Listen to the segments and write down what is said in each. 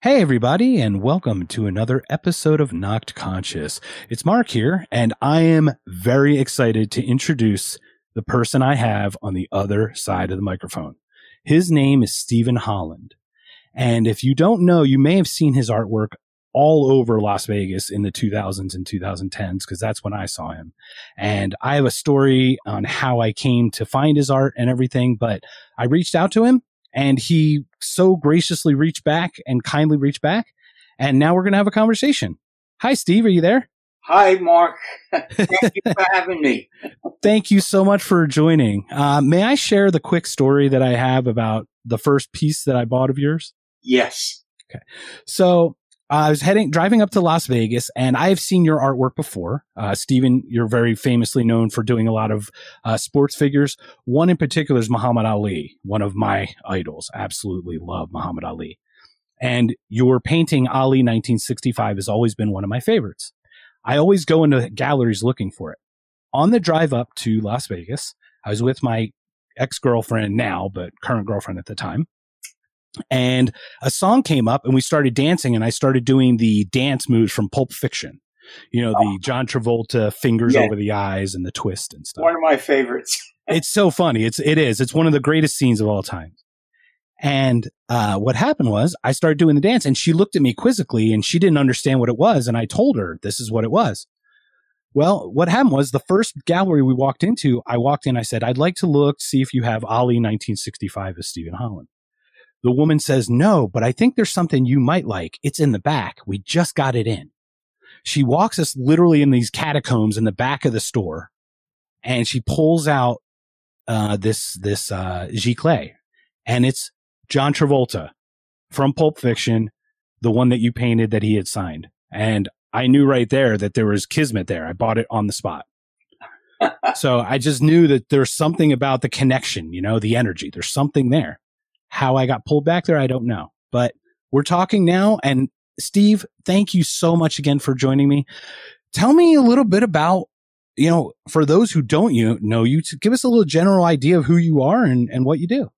Hey, everybody, and welcome to another episode of Knocked Conscious. It's Mark here, and I am very excited to introduce the person I have on the other side of the microphone. His name is Stephen Holland. And if you don't know, you may have seen his artwork all over Las Vegas in the 2000s and 2010s, because that's when I saw him. And I have a story on how I came to find his art and everything, but I reached out to him and he so graciously reached back and kindly reached back. And now we're going to have a conversation. Hi, Steve. Are you there? Hi, Mark. Thank you for having me. Thank you so much for joining. Uh, may I share the quick story that I have about the first piece that I bought of yours? Yes. Okay. So I was heading, driving up to Las Vegas, and I have seen your artwork before. Uh, Stephen, you're very famously known for doing a lot of uh, sports figures. One in particular is Muhammad Ali, one of my idols. Absolutely love Muhammad Ali. And your painting Ali 1965 has always been one of my favorites. I always go into galleries looking for it. On the drive up to Las Vegas, I was with my ex girlfriend now, but current girlfriend at the time and a song came up and we started dancing and I started doing the dance moves from Pulp Fiction. You know, the oh. John Travolta fingers yeah. over the eyes and the twist and stuff. One of my favorites. it's so funny. It's it is. It's one of the greatest scenes of all time. And uh, what happened was I started doing the dance and she looked at me quizzically and she didn't understand what it was. And I told her this is what it was. Well, what happened was the first gallery we walked into, I walked in, I said, I'd like to look, see if you have Ali 1965 as Stephen Holland. The woman says, no, but I think there's something you might like. It's in the back. We just got it in. She walks us literally in these catacombs in the back of the store and she pulls out, uh, this, this, uh, Giclée and it's John Travolta from Pulp Fiction, the one that you painted that he had signed. And I knew right there that there was Kismet there. I bought it on the spot. so I just knew that there's something about the connection, you know, the energy. There's something there. How I got pulled back there, I don't know. But we're talking now. And Steve, thank you so much again for joining me. Tell me a little bit about, you know, for those who don't you know you, give us a little general idea of who you are and, and what you do.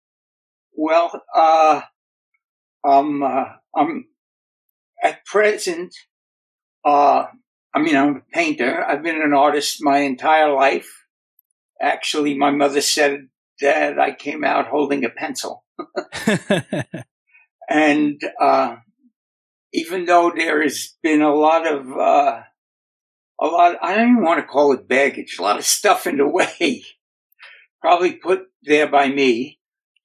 Well, uh, um, uh, I'm at present, uh, I mean, I'm a painter. I've been an artist my entire life. Actually, my mother said that I came out holding a pencil. and uh, even though there has been a lot of uh, a lot, I don't even want to call it baggage, a lot of stuff in the way, probably put there by me.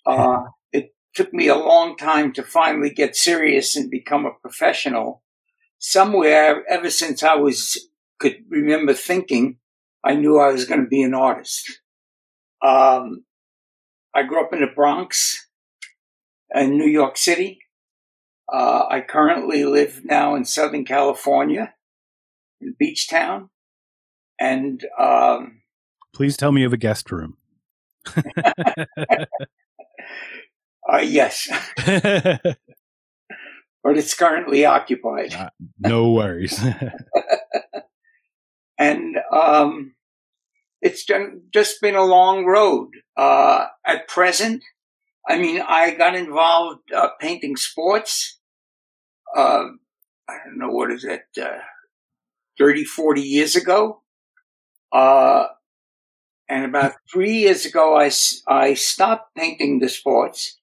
Uh, it took me a long time to finally get serious and become a professional. Somewhere, ever since I was could remember thinking, I knew I was going to be an artist. Um, I grew up in the Bronx in New York City. Uh, I currently live now in Southern California, in Beach Town, and um, please tell me you have a guest room. uh, yes, but it's currently occupied. Uh, no worries. and um, it's just been a long road. Uh, at present, I mean, I got involved uh, painting sports. Uh, I don't know what is it, uh, 30, 40 years ago. Uh, and about three years ago, I, I stopped painting the sports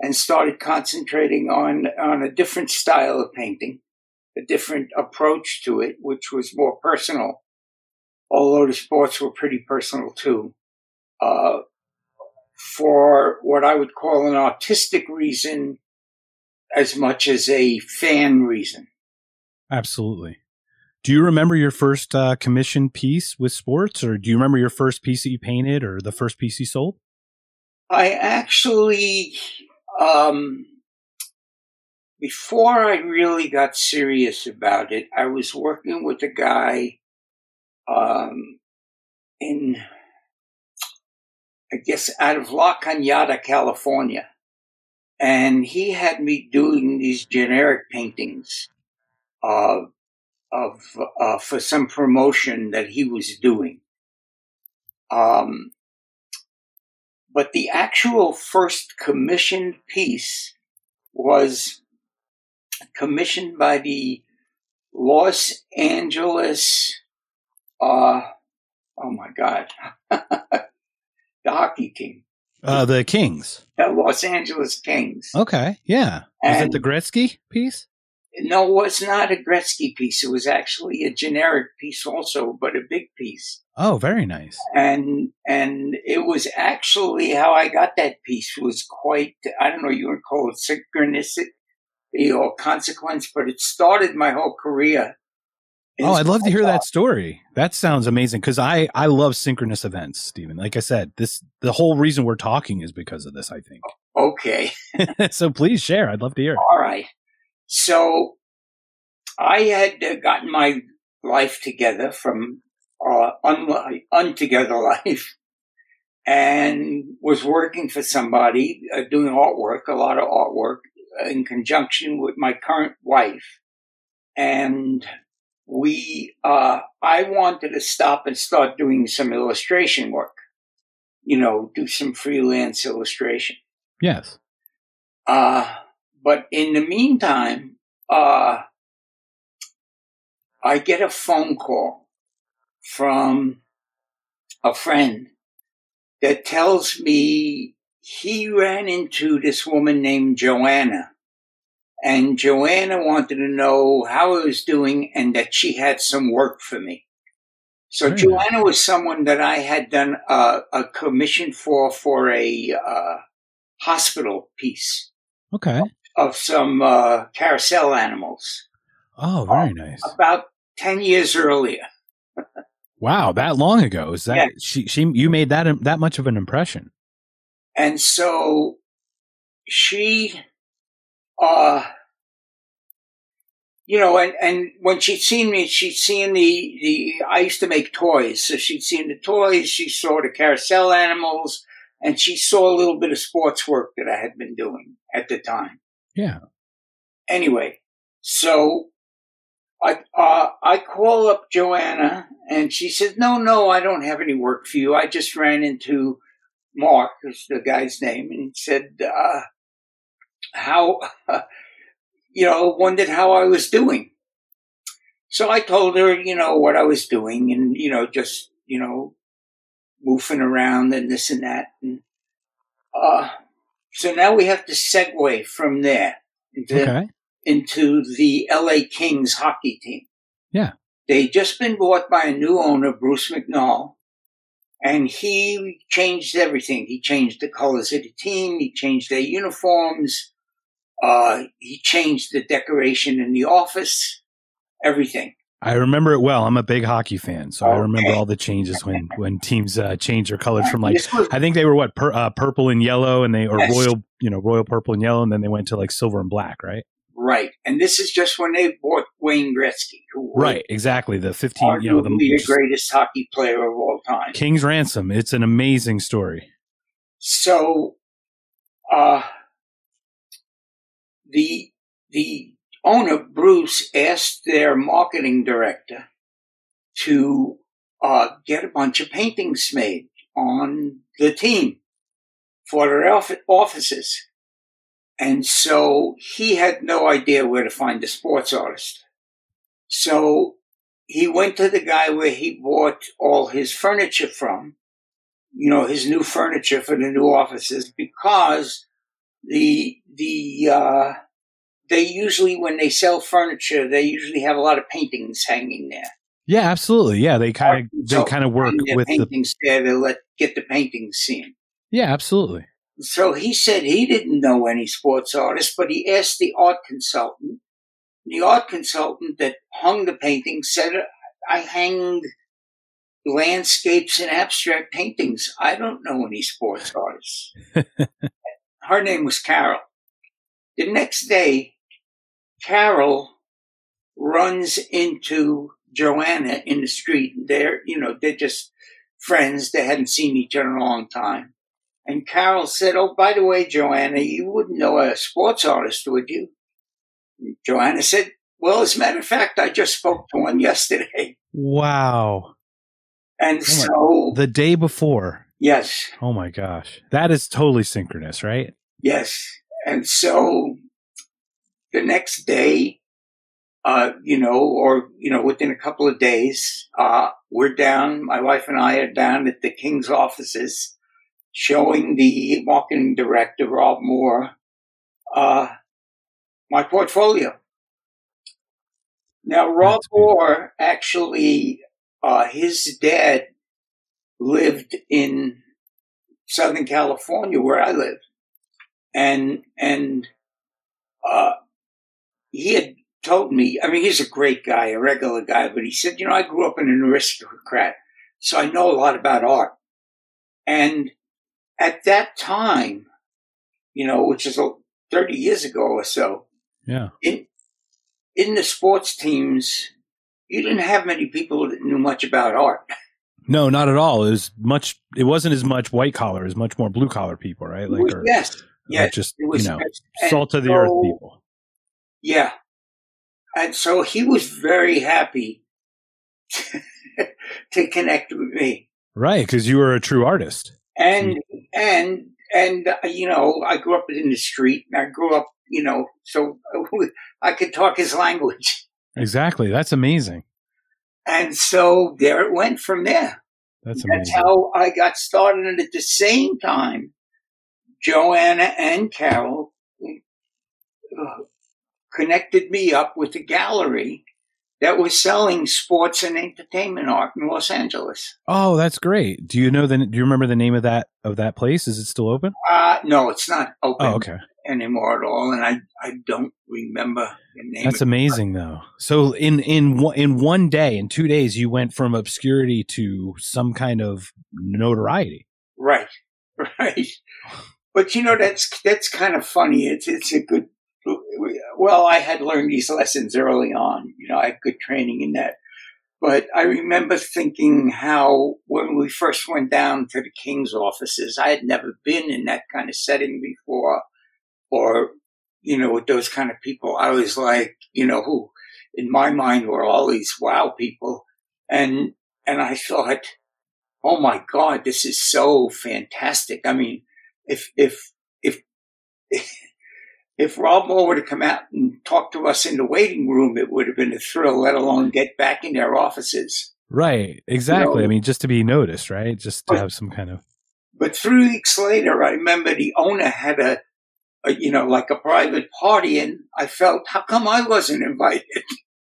and started concentrating on, on a different style of painting, a different approach to it, which was more personal. Although the sports were pretty personal too. Uh, for what I would call an artistic reason as much as a fan reason. Absolutely. Do you remember your first uh, commission piece with sports, or do you remember your first piece that you painted, or the first piece you sold? I actually, um, before I really got serious about it, I was working with a guy um, in I guess, out of La Cañada, California. And he had me doing these generic paintings uh, of uh, for some promotion that he was doing. Um, but the actual first commissioned piece was commissioned by the Los Angeles, uh, oh my God, the hockey team. Uh, the Kings. The Los Angeles Kings. Okay, yeah. Is it the Gretzky piece? No, it was not a Gretzky piece. It was actually a generic piece also, but a big piece. Oh, very nice. And and it was actually how I got that piece was quite I don't know you would call it synchronicity or consequence, but it started my whole career. Oh, I'd love to hear that story. That sounds amazing because I I love synchronous events, Stephen. Like I said, this the whole reason we're talking is because of this. I think. Okay. so please share. I'd love to hear. All right. So I had uh, gotten my life together from uh, un- untogether life and was working for somebody uh, doing artwork, a lot of artwork in conjunction with my current wife. And we, uh, I wanted to stop and start doing some illustration work, you know, do some freelance illustration. Yes. Uh, but in the meantime, uh, I get a phone call from a friend that tells me he ran into this woman named Joanna. And Joanna wanted to know how I was doing and that she had some work for me. So Very Joanna nice. was someone that I had done a, a commission for for a uh, hospital piece. Okay of some uh, carousel animals. Oh, very nice. About ten years earlier. wow, that long ago? Is that yeah. she? She you made that that much of an impression? And so she, uh, you know, and, and when she'd seen me, she'd seen the, the, I used to make toys. So she'd seen the toys, she saw the carousel animals, and she saw a little bit of sports work that I had been doing at the time. Yeah. Anyway, so I uh, I call up Joanna and she says, "No, no, I don't have any work for you. I just ran into Mark, is the guy's name, and said uh, how you know wondered how I was doing." So I told her, you know, what I was doing, and you know, just you know, moving around and this and that, and uh, so now we have to segue from there into, okay. into the LA Kings hockey team. Yeah. They just been bought by a new owner, Bruce McNall, and he changed everything. He changed the colors of the team. He changed their uniforms. Uh, he changed the decoration in the office. Everything. I remember it well. I'm a big hockey fan, so okay. I remember all the changes when when teams uh, change their colors from like was, I think they were what per, uh, purple and yellow, and they or yes. royal, you know, royal purple and yellow, and then they went to like silver and black, right? Right, and this is just when they bought Wayne Gretzky, right? Exactly, the 15, you know, the, the greatest hockey player of all time, King's Ransom. It's an amazing story. So, uh, the the owner, Bruce, asked their marketing director to uh, get a bunch of paintings made on the team for their offices. And so he had no idea where to find a sports artist. So he went to the guy where he bought all his furniture from, you know, his new furniture for the new offices because the, the, uh, they usually, when they sell furniture, they usually have a lot of paintings hanging there. Yeah, absolutely. Yeah, they kind of they kind of work with paintings the... there to let get the paintings seen. Yeah, absolutely. So he said he didn't know any sports artists, but he asked the art consultant. The art consultant that hung the painting said, "I hanged landscapes and abstract paintings. I don't know any sports artists." Her name was Carol. The next day, Carol runs into Joanna in the street. They're, you know, they're just friends. They hadn't seen each other in a long time. And Carol said, Oh, by the way, Joanna, you wouldn't know a sports artist, would you? And Joanna said, Well, as a matter of fact, I just spoke to one yesterday. Wow. And oh so. The day before. Yes. Oh my gosh. That is totally synchronous, right? Yes. And so the next day, uh, you know, or, you know, within a couple of days, uh, we're down, my wife and I are down at the King's offices showing the marketing director, Rob Moore, uh, my portfolio. Now, Rob Moore actually, uh, his dad lived in Southern California where I live. And, and, uh, he had told me, I mean, he's a great guy, a regular guy, but he said, you know, I grew up in an aristocrat, so I know a lot about art. And at that time, you know, which is 30 years ago or so, yeah. In, in the sports teams, you didn't have many people that knew much about art. No, not at all. It was much. It wasn't as much white collar. It was much more blue collar people, right? Like, or, yes, yes, just you know, salt of the so, earth people. Yeah, and so he was very happy to connect with me. Right, because you were a true artist. And and and uh, you know, I grew up in the street, and I grew up, you know, so I could talk his language. Exactly, that's amazing. And so there it went from there. That's. That's how I got started. And at the same time, Joanna and Carol uh, connected me up with a gallery that was selling sports and entertainment art in Los Angeles. Oh, that's great. Do you know the? Do you remember the name of that of that place? Is it still open? Uh no, it's not open. Oh, okay. Anymore at all, and I I don't remember the name. That's amazing, though. So in in in one day, in two days, you went from obscurity to some kind of notoriety. Right, right. But you know that's that's kind of funny. It's it's a good well, I had learned these lessons early on. You know, I had good training in that. But I remember thinking how when we first went down to the King's offices, I had never been in that kind of setting before or, you know, with those kind of people. I was like, you know, who in my mind were all these wow people. And, and I thought, oh my God, this is so fantastic. I mean, if, if, if, if Rob Moore were to come out and talk to us in the waiting room, it would have been a thrill, let alone get back in their offices. Right, exactly. You know, I mean, just to be noticed, right? Just to but, have some kind of. But three weeks later, I remember the owner had a, you know, like a private party, and I felt, how come I wasn't invited?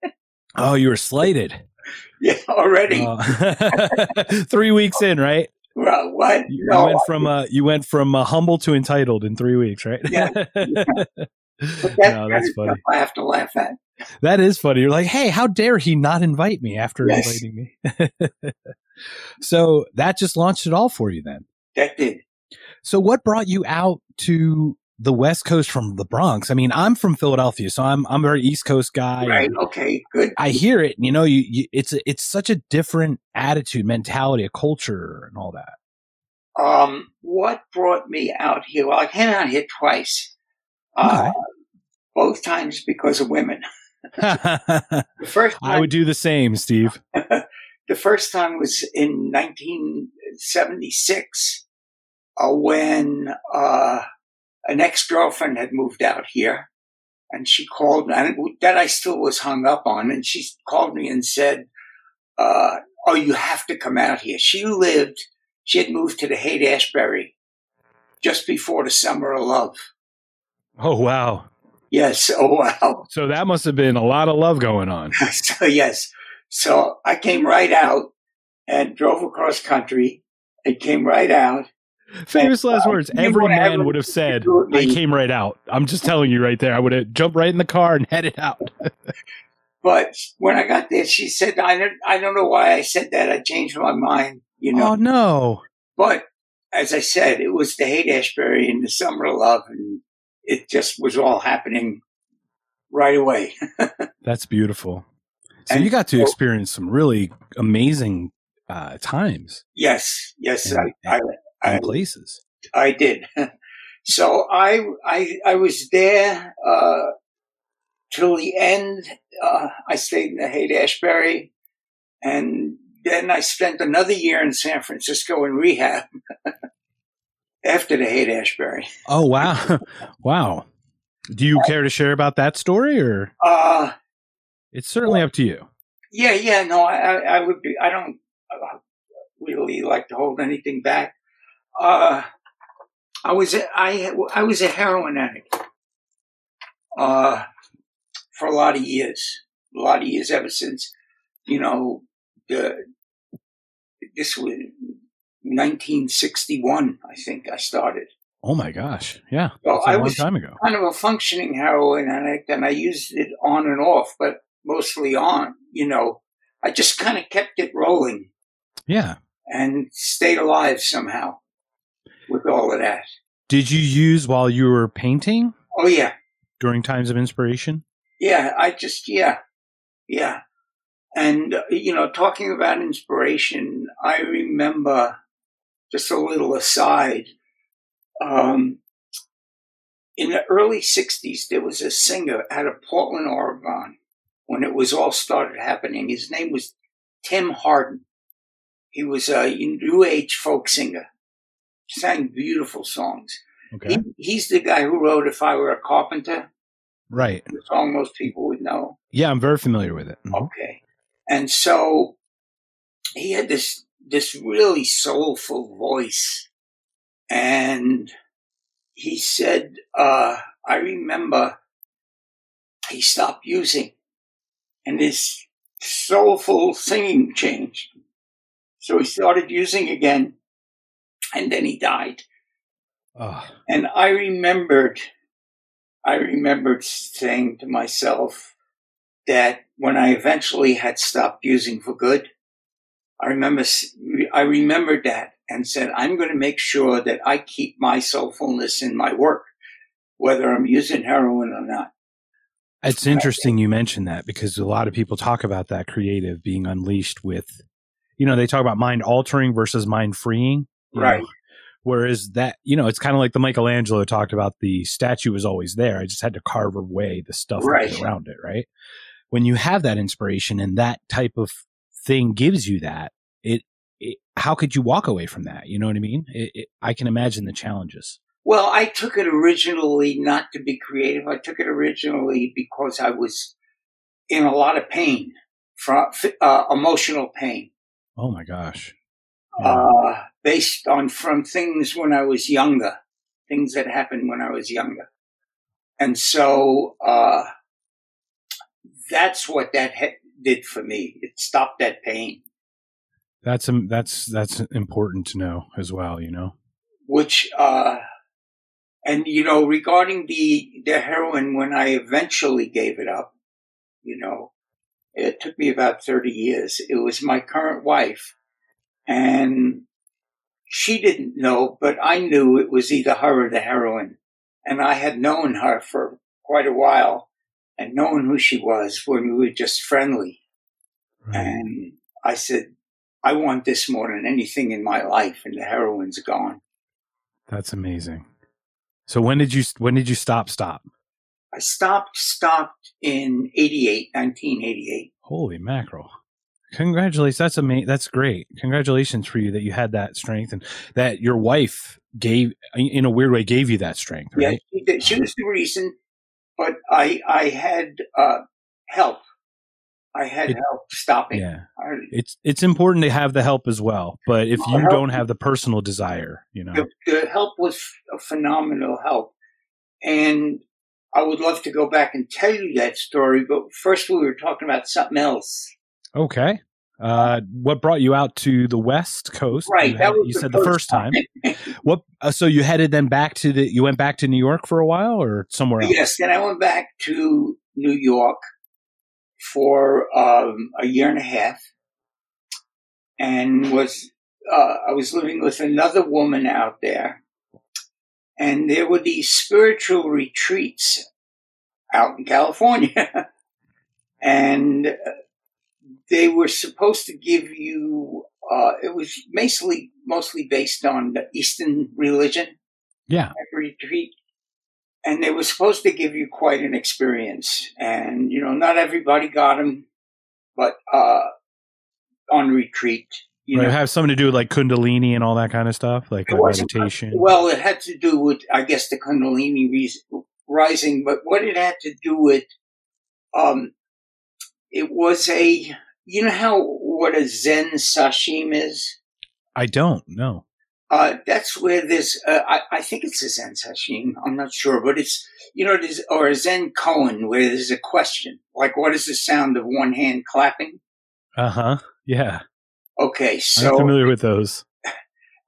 oh, you were slated. yeah, already. Uh, three weeks in, right? Well, what? You no, went from uh, you went from uh, humble to entitled in three weeks, right? Yeah. yeah. That no, that's funny. I have to laugh at. That is funny. You're like, hey, how dare he not invite me after yes. inviting me? so that just launched it all for you, then. That did. So what brought you out to the West Coast from the Bronx. I mean, I'm from Philadelphia, so I'm I'm a very East Coast guy. Right. Okay. Good. I hear it. You know, you, you it's a, it's such a different attitude, mentality, a culture, and all that. Um, what brought me out here? Well, I came out here twice. Uh, both times because of women. the first time, I would do the same, Steve. the first time was in 1976 uh, when uh, an ex girlfriend had moved out here and she called me, and that I still was hung up on. And she called me and said, uh, Oh, you have to come out here. She lived, she had moved to the Haight Ashbury just before the summer of love. Oh, wow. Yes. Oh, wow. So that must have been a lot of love going on. so, yes. So I came right out and drove across country and came right out Famous last words. Every man would have said, I came right out. I'm just telling you right there. I would have jumped right in the car and headed out. but when I got there, she said, I don't, I don't know why I said that. I changed my mind, you know. Oh, no. But as I said, it was the Haight Ashbury in the summer of love, and it just was all happening right away. That's beautiful. So and you got to experience some really amazing uh, times. Yes, yes, and, I, I, I, places. I did. So I I I was there uh, till the end. Uh, I stayed in the Haight Ashbury, and then I spent another year in San Francisco in rehab after the Haight Ashbury. Oh wow, wow! Do you care to share about that story, or Uh, it's certainly up to you? yeah, yeah, no, I, I, I would be, I don't uh, really like to hold anything back. Uh, I was, a, I, I was a heroin addict, uh, for a lot of years, a lot of years ever since, you know, the, this was 1961, I think I started. Oh my gosh, yeah, Well, that's a I long was time ago. kind of a functioning heroin addict and I used it on and off, but mostly on, you know, I just kind of kept it rolling Yeah. and stayed alive somehow with all of that. Did you use while you were painting Oh yeah. during times of inspiration? Yeah. I just, yeah. Yeah. And, uh, you know, talking about inspiration, I remember just a little aside. Um, in the early 60s, there was a singer out of Portland, Oregon, when it was all started happening. His name was Tim Hardin. He was a new age folk singer, sang beautiful songs. Okay. He, he's the guy who wrote If I Were a Carpenter, right. the song most people would know. Yeah, I'm very familiar with it. Mhm. Okay. And so he had this this really soulful voice. And he said, uh, I remember he stopped using and his soulful singing changed. So he started using again and then he died. Oh, And I remembered, I remembered saying to myself that when I eventually had stopped using for good, I remember, I remembered that and said, I'm going to make sure that I keep my soulfulness in my work, whether I'm using heroin or not. it's interesting you mentioned that because a lot of people talk about that creative being unleashed with, you know, they talk about mind altering versus mind freeing. You know, Right. Whereas that, you know, it's kind of like the Michelangelo talked about the statue was always there. I just had to carve away the stuff Right. around it, right? When you have that inspiration and that type of thing gives you that, it, it how could you walk away from that? You know what I mean? It, it, I can imagine the challenges. Well, I took it originally not to be creative. I took it originally because I was in a lot of pain, from uh, emotional pain. Oh my gosh. Uh, based on from things when I was younger, things that happened when I was younger. And so, uh, that's what that he- did for me. It stopped that pain, That's um, that's that's important to know as well. You know. which, uh, and you know, regarding the, the heroin, when I eventually gave it up, you know, it took me about 30 years. It was my current wife and she didn't know, but I knew it was either her or the heroin. And I had known her for quite a while and known who she was when we were just friendly. And I said, I want this more than anything in my life, and the heroin's gone. That's amazing. So when did you when did you stop? Stop. I stopped, stopped in 88, 1988. Holy mackerel! Congratulations. That's amazing. That's great. Congratulations for you that you had that strength and that your wife gave, in a weird way, gave you that strength. Yeah, Right. she, she was the reason, but I, I had, uh, help. I had It- help stopping. Yeah. I, It's it's important to have the help as well. But if you help- don't have the personal desire, you know. the, the help was a phenomenal help. And I would love to go back and tell you that story, but first we were talking about something else. Okay. Uh, what brought you out to the West Coast? Right, You, that had- was you the said the first first time. What? Uh, so you headed then back to the? You went back to New York for a while, or somewhere else? Yes, then I went back to New York for um, a year and a half, and was uh, I was living with another woman out there, and there were these spiritual retreats out in California, and uh, they were supposed to give you. Uh, it was mostly mostly based on the Eastern religion Yeah. retreat. And they were supposed to give you quite an experience. And, you know, not everybody got them, but, uh, on retreat, you Right, know, have something to do with like Kundalini and all that kind of stuff, like It meditation. well, it had to do with, I guess, the Kundalini rising, but what it had to do with, um, it was a, you know how, what a Zen sesshin is? I don't know. Uh, that's where this. Uh, I, I, think it's a Zen sesshin. I'm not sure, but it's, you know, there's, or a Zen koan where there's a question, like what is the sound of one hand clapping? Uh huh. Yeah. Okay. So I'm familiar with those.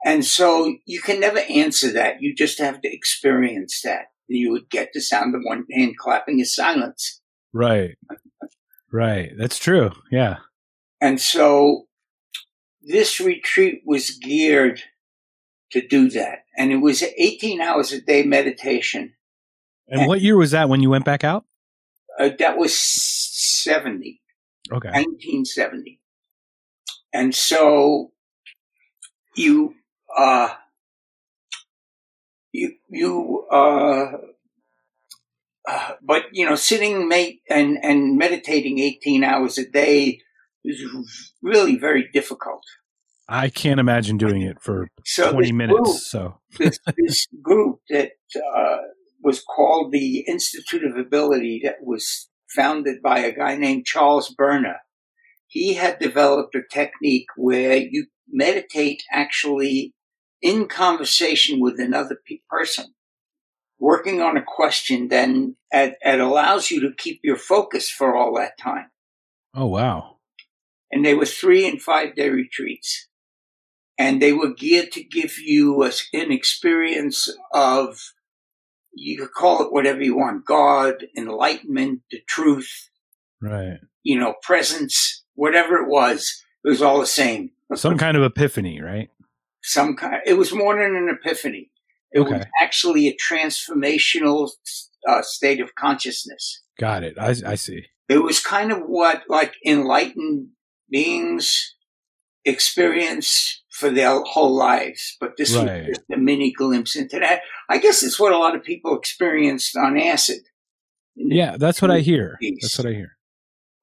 And so you can never answer that. You just have to experience that. You would get the sound of one hand clapping is silence. Right. Right. That's true. Yeah. And so this retreat was geared to do that. And it was 18 hours a day meditation. And, and what year was that when you went back out? Uh, that was 70. Okay. 1970. And so you uh, you you uh, uh, but you know sitting mate and and meditating 18 hours a day is really very difficult i can't imagine doing it for so 20 minutes group, so this, this, group that uh, was called the institute of ability that was founded by a guy named charles berner he had developed a technique where you meditate actually in conversation with another person, working on a question, then it allows you to keep your focus for all that time. Oh, wow. And they were three and five day retreats. And they were geared to give you a, an experience of, you could call it whatever you want God, enlightenment, the truth. Right. You know, presence, whatever it was, it was all the same. Some kind of epiphany, right? some kind. It was more than an epiphany. It okay. was actually a transformational uh, state of consciousness. Got it. I, I see. It was kind of what like enlightened beings experience for their whole lives, but this right. was just a mini glimpse into that. I guess it's what a lot of people experienced on acid. Yeah, that's what I hear. That's what I hear.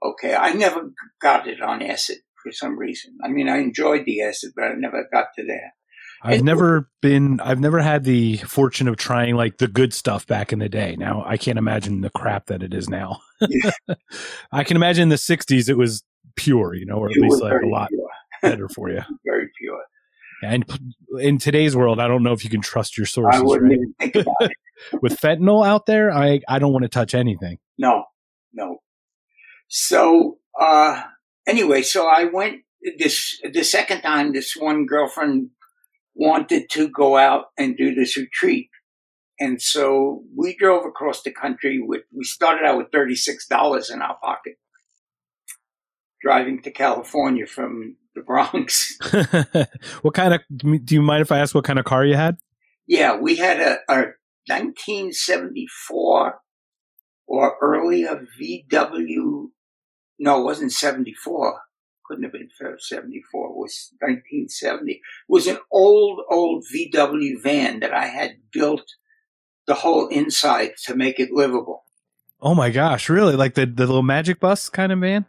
Okay, I never got it on acid for some reason. I mean, I enjoyed the acid, but I never got to that. I've and, never been, I've never had the fortune of trying like the good stuff back in the day. Now I can't imagine the crap that it is now. Yeah. I can imagine in the 60s it was pure, you know, or at least like a lot better for you. very pure. And in today's world, I don't know if you can trust your sources. I wouldn't right? even think about it. With fentanyl out there, I, I don't want to touch anything. No, no. So, uh, anyway, so I went this the second time. This one girlfriend wanted to go out and do this retreat, and so we drove across the country. With we started out with thirty six dollars in our pocket, driving to California from the Bronx. what kind of? Do you mind if I ask what kind of car you had? Yeah, we had a, a 1974 or earlier VW no, it wasn't 74. Couldn't have been 74. It was 1970. It was an old, old VW van that I had built the whole inside to make it livable. Oh my gosh, really? Like the, the little magic bus kind of van?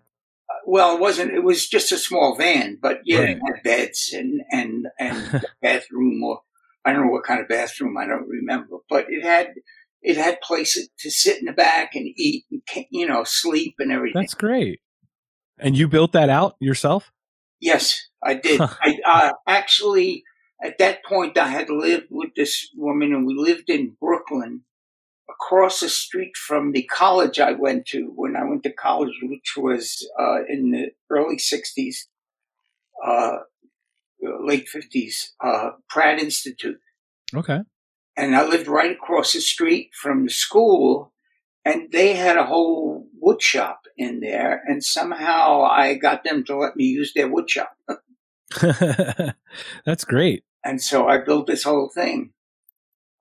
Well, it wasn't. It was just a small van, but yeah, right. it had beds and and and bathroom, or I don't know what kind of bathroom. I don't remember, but it had it had places to sit in the back and eat, and you know, sleep and everything. That's great. And you built that out yourself? Yes, I did. I uh, actually, at that point, I had lived with this woman, and we lived in Brooklyn, across the street from the college I went to when I went to college, which was uh, in the early '60s, uh, late '50s, uh, Pratt Institute. Okay. And I lived right across the street from the school, and they had a whole wood shop in there, and somehow I got them to let me use their wood shop. That's great. And so I built this whole thing.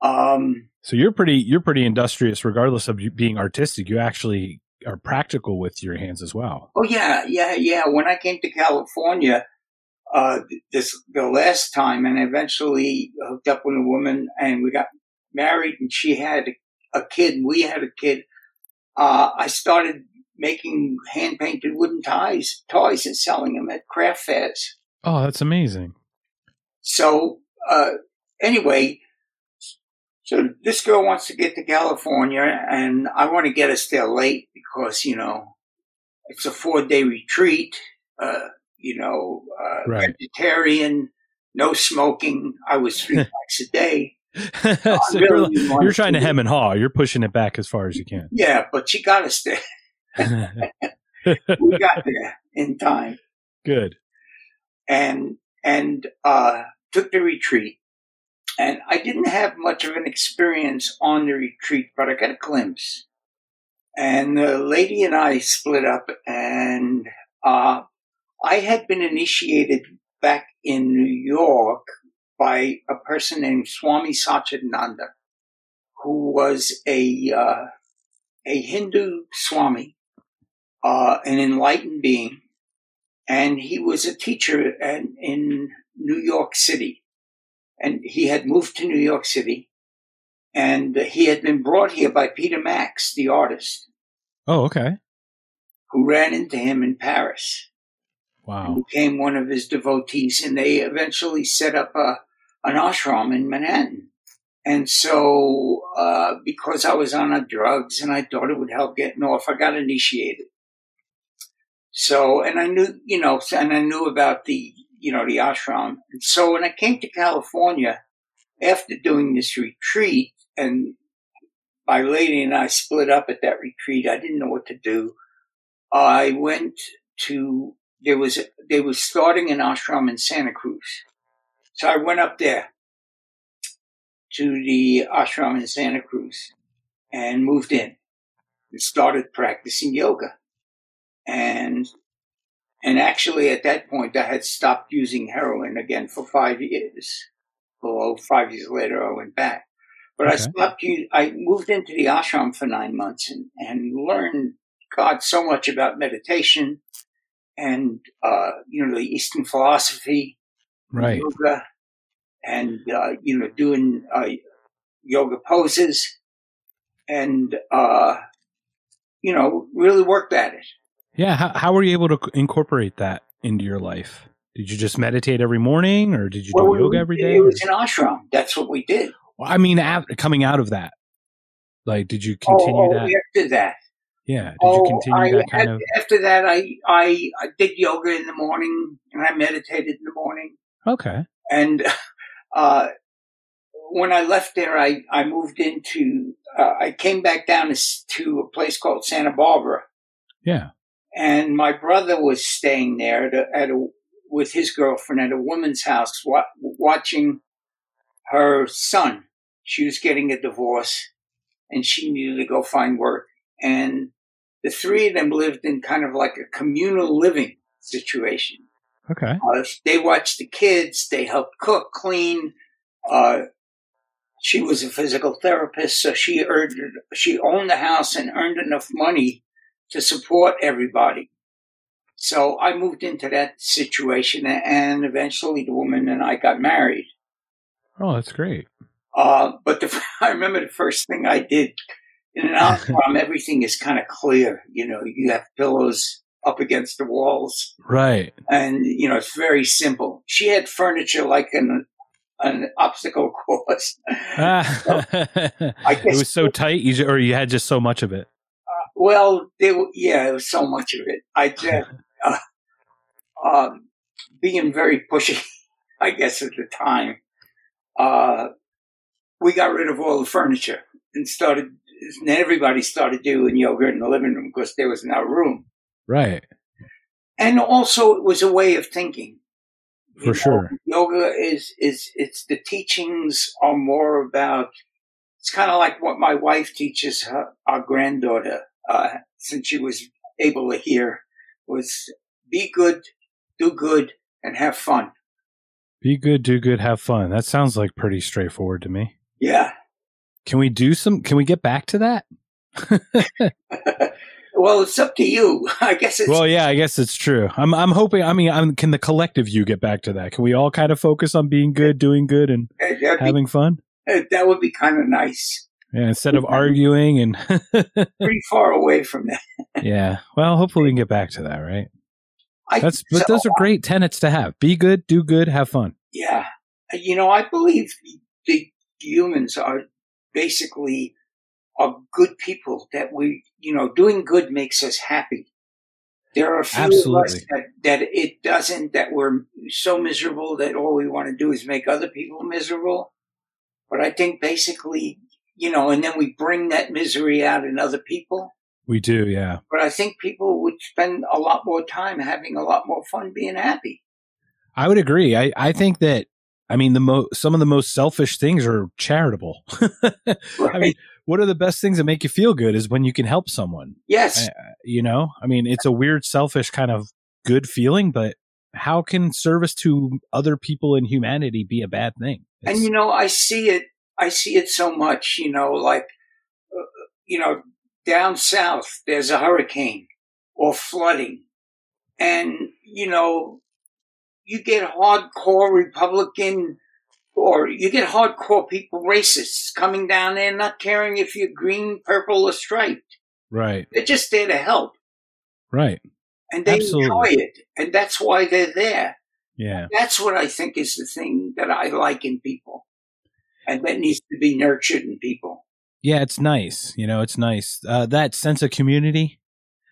Um, so you're pretty you're pretty industrious, regardless of being artistic. You actually are practical with your hands as well. Oh yeah, yeah, yeah. When I came to California, uh, this the last time, and eventually hooked up with a woman, and we got married, and she had a kid, and we had a kid. Uh, I started making hand painted wooden ties, toys, and selling them at craft fairs. Oh, that's amazing. So, uh, anyway, So this girl wants to get to California, and I want to get us there late because you know it's a four day retreat. Uh, you know, uh, Right. vegetarian, no smoking. I was three packs a day. so I you're, you're trying to to- hem and haw. You're pushing it back as far as you can. Yeah, but she got us there. we got there in time. Good. and and uh, took the retreat. And I didn't have much of an experience on the retreat, but I got a glimpse. And the lady and I split up, and uh, I had been initiated back in New York by a person named Swami Satchidananda, who was a uh, a Hindu Swami, uh, an enlightened being and he was a teacher in, in New York City. And he had moved to New York City, and he had been brought here by Peter Max, the artist, Oh, okay. who ran into him in Paris Wow. became one of his devotees. And they eventually set up a, an ashram in Manhattan. And so, uh, because I was on drugs and I thought it would help getting off, I got initiated. So, and I knew, you know, and I knew about the, you know, the ashram. And so when I came to California after doing this retreat and my lady and I split up at that retreat, I didn't know what to do. I went to, there was, they were starting an ashram in Santa Cruz. So I went up there to the ashram in Santa Cruz and moved in and started practicing yoga. And, and actually at that point I had stopped using heroin again for five years. Although five years later I went back. But I Okay. stopped, u- I moved into the ashram for nine months and, and learned God so much about meditation and, uh, you know, the Eastern philosophy, Right. yoga, and uh, you know doing uh, yoga poses, and uh, you know really worked at it. Yeah. How, how were you able to incorporate that into your life? Did you just meditate every morning or did you do Well, yoga every day? It or- was an ashram. That's what we did. Well, I mean, af coming out of that, like, did you continue oh, oh, that? after that. Yeah. Did oh, you continue I, that kind af- of? After that, I, I I did yoga in the morning and I meditated in the morning. Okay. And uh, when I left there, I, I moved into, uh, I came back down to, to a place called Santa Barbara. Yeah. And my brother was staying there at a, at a, with his girlfriend at a woman's house, wa- watching her son. She was getting a divorce and she needed to go find work. And the three of them lived in kind of like a communal living situation. Okay. Uh, they watched the kids. They helped cook, clean. Uh, she was a physical therapist, so she earned she owned the house and earned enough money to support everybody. So I moved into that situation, and eventually the woman and I got married. Oh, that's great. Uh, but the, I remember the first thing I did in an ashram, everything is kind of clear. You know, you have pillows up against the walls Right. and you know it's very simple. She had furniture like an an obstacle course. Ah, it was so tight, you, or you had just so much of it. Well, there yeah, there was so much of it. I just uh, um, being very pushy, I guess at the time. Uh, we got rid of all the furniture and started. And everybody started doing yoga in the living room because there was no room. Right. And also, it was a way of thinking. For You know, sure. yoga is is it's the teachings are more about it's kind of like what my wife teaches her our granddaughter uh, since she was able to hear was be good do good and have fun Be good, do good, have fun. That sounds like pretty straightforward to me. yeah Can we do some? Can we get back to that? well it's up to you i guess it's well, yeah, I guess it's true. I'm, I'm hoping. I mean, I'm, can the collective you get back to that? Can we all kind of focus on being good, doing good, and that'd be- having fun? that would be kind of nice Yeah, instead of arguing and pretty far away from that yeah. Well, hopefully we can get back to that, right? I That's but so. those are great tenets to have. Be good, do good, have fun. Yeah. Uh, you know, I believe the humans are basically are good people that we, you know, doing good makes us happy. There are a few Absolutely. of us that, that it doesn't, that we're so miserable that all we want to do is make other people miserable. But I think basically, you know, and then we bring that misery out in other people. We do, yeah. But I think people would spend a lot more time having a lot more fun being happy. I would agree. I, I think that I mean the mo- some of the most selfish things are charitable. Right? I mean, what are the best things that make you feel good is when you can help someone. yes. Uh, you know, I mean, it's a weird, selfish kind of good feeling, but how can service to other people in humanity be a bad thing? and you know i see it i see it so much you know like uh, you know down south there's a hurricane or flooding. And you know you get hardcore republican or you get hardcore people racists coming down there not caring if you're green purple or striped. Right, they're just there to help. Right, and they Absolutely. enjoy it. And that's why they're there. Yeah, that's what I think is the thing that I like in people. And that needs to be nurtured in people. yeah. It's nice, you know, it's nice uh, that sense of community.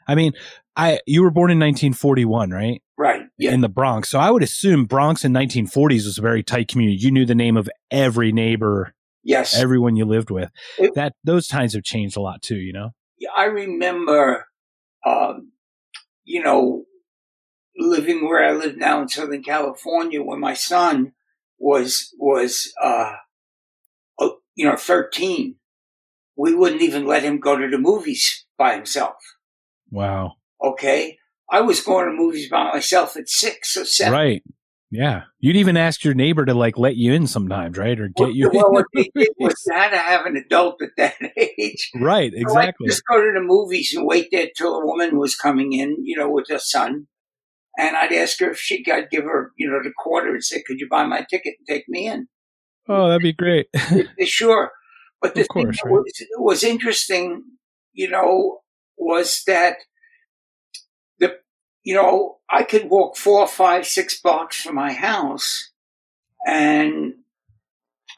I mean, I you were born in 1941, right? Right. Yeah. in the Bronx. So I would assume Bronx in 1940s was a very tight community. You knew the name of every neighbor, yes. everyone you lived with. It- that those times have changed a lot too. You know. I remember, um, you know, living where I live now in Southern California when my son was, was, uh, uh, you know, 13. We wouldn't even let him go to the movies by himself. Wow. Okay. I was going to movies by myself at six or seven. Right. Yeah. You'd even ask your neighbor to like let you in sometimes, right? Or get you well, what in. they did was have an adult at that age. right. So Exactly. just go to the movies and wait there till a woman was coming in, you know, with her son. And I'd ask her if she, I'd give her, you know, the quarter and say, could you buy my ticket and take me in? Oh, that'd be great. Sure. But the course, thing right. that was, was interesting, you know, was that the, you know, I could walk four, five, six blocks from my house and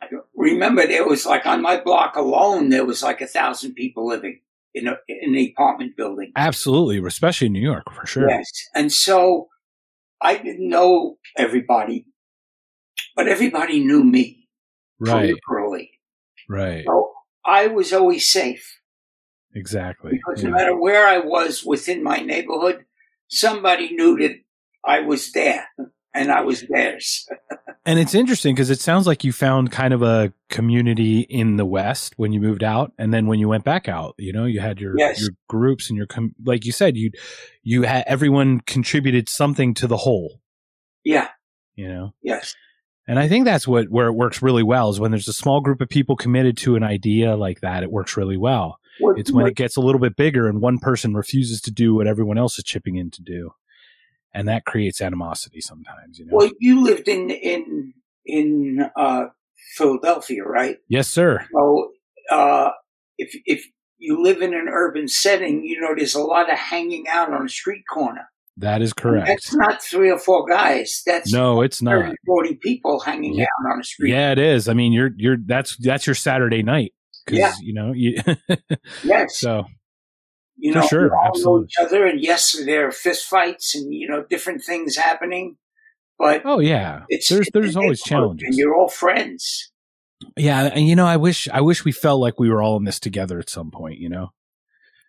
I remember there was like on my block alone, there was like a thousand people living in a, in the apartment building. Absolutely, especially in New York for sure. Yes. And so I didn't know everybody, but everybody knew me Right. peripherally. Right. So I was always safe Exactly. because Yeah. no matter where I was within my neighborhood, somebody knew that I was there and I was theirs. And it's interesting because it sounds like you found kind of a community in the West when you moved out, and then when you went back out, you know, you had your Yes. your groups and your com- like you said, you you had everyone contributed something to the whole, Yeah. you know. Yes. And I think that's what where it works really well is when there's a small group of people committed to an idea like that. It works really well. What- It's when what- it gets a little bit bigger and one person refuses to do what everyone else is chipping in to do, and that creates animosity sometimes. You know. well, you lived in in in uh, Philadelphia, right? yes, sir. So uh, if if you live in an urban setting, you know there's a lot of hanging out on a street corner. That is correct. That's not three or four guys. That's No, it's 30, not. 40 people hanging Yeah. out on a street. Yeah, it is. I mean, you're you're that's that's your Saturday night. Yeah. you know, you Yes. so you know, sure, we all know absolutely. each other, and yes, there are fist fights and you know different things happening, but oh yeah. it's there's there's a always neighborhood, and you're all friends. Yeah, and you know, I wish I wish we felt like we were all in this together at some point, you know.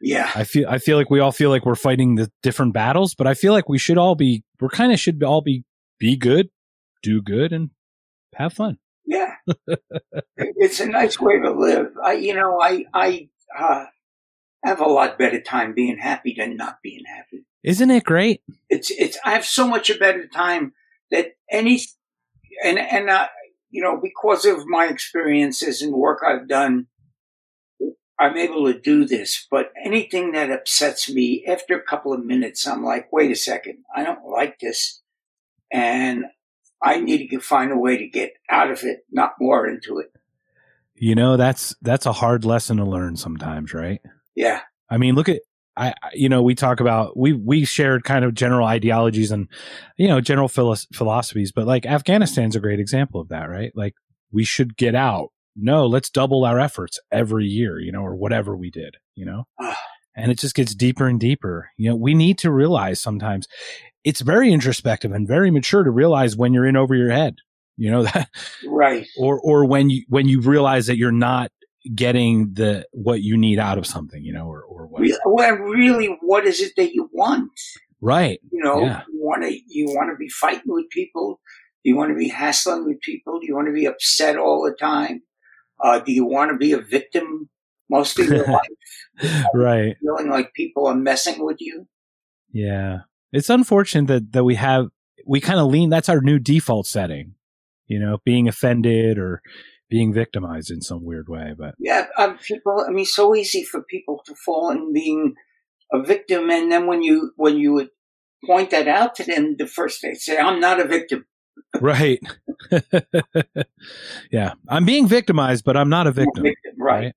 Yeah, I feel I feel like we all feel like we're fighting the different battles, but I feel like we should all be we're kind of should all be be good, do good and have fun. yeah. it's a nice way to live. I, you know, I I uh, have a lot better time being happy than not being happy. Isn't it great? it's it's I have so much a better time that any and and uh, you know because of my experiences and work I've done, I'm able to do this. But anything that upsets me after a couple of minutes, I'm like, wait a second, I don't like this, and I need to find a way to get out of it, not more into it. You know, that's that's a hard lesson to learn sometimes, right? Yeah, I mean, look at I, you know, we talk about we we shared kind of general ideologies and you know general philos- philosophies, but like Afghanistan's a great example of that, right? Like we should get out no, let's double our efforts every year, you know, or whatever we did, you know? and it just gets deeper and deeper. You know, we need to realize sometimes it's very introspective and very mature to realize when you're in over your head, you know, that right. Or, or when you, when you realize that you're not getting the, what you need out of something, you know, or, or what. Well, really, what is it that you want? Right. You know, Yeah. you want to, you want to be fighting with people. You want to be hassling with people? You want to be upset all the time? Uh, do you want to be a victim most of your life, right. feeling like people are messing with you? Yeah. It's unfortunate that, that we have, we kind of lean, that's our new default setting, you know, being offended or being victimized in some weird way. But Yeah, um, people. I mean, so easy for people to fall in being a victim, and then when you when you would point that out to them, the first they say, "I'm not a victim." Right. yeah. I'm being victimized, but I'm not a victim. victim, right? right?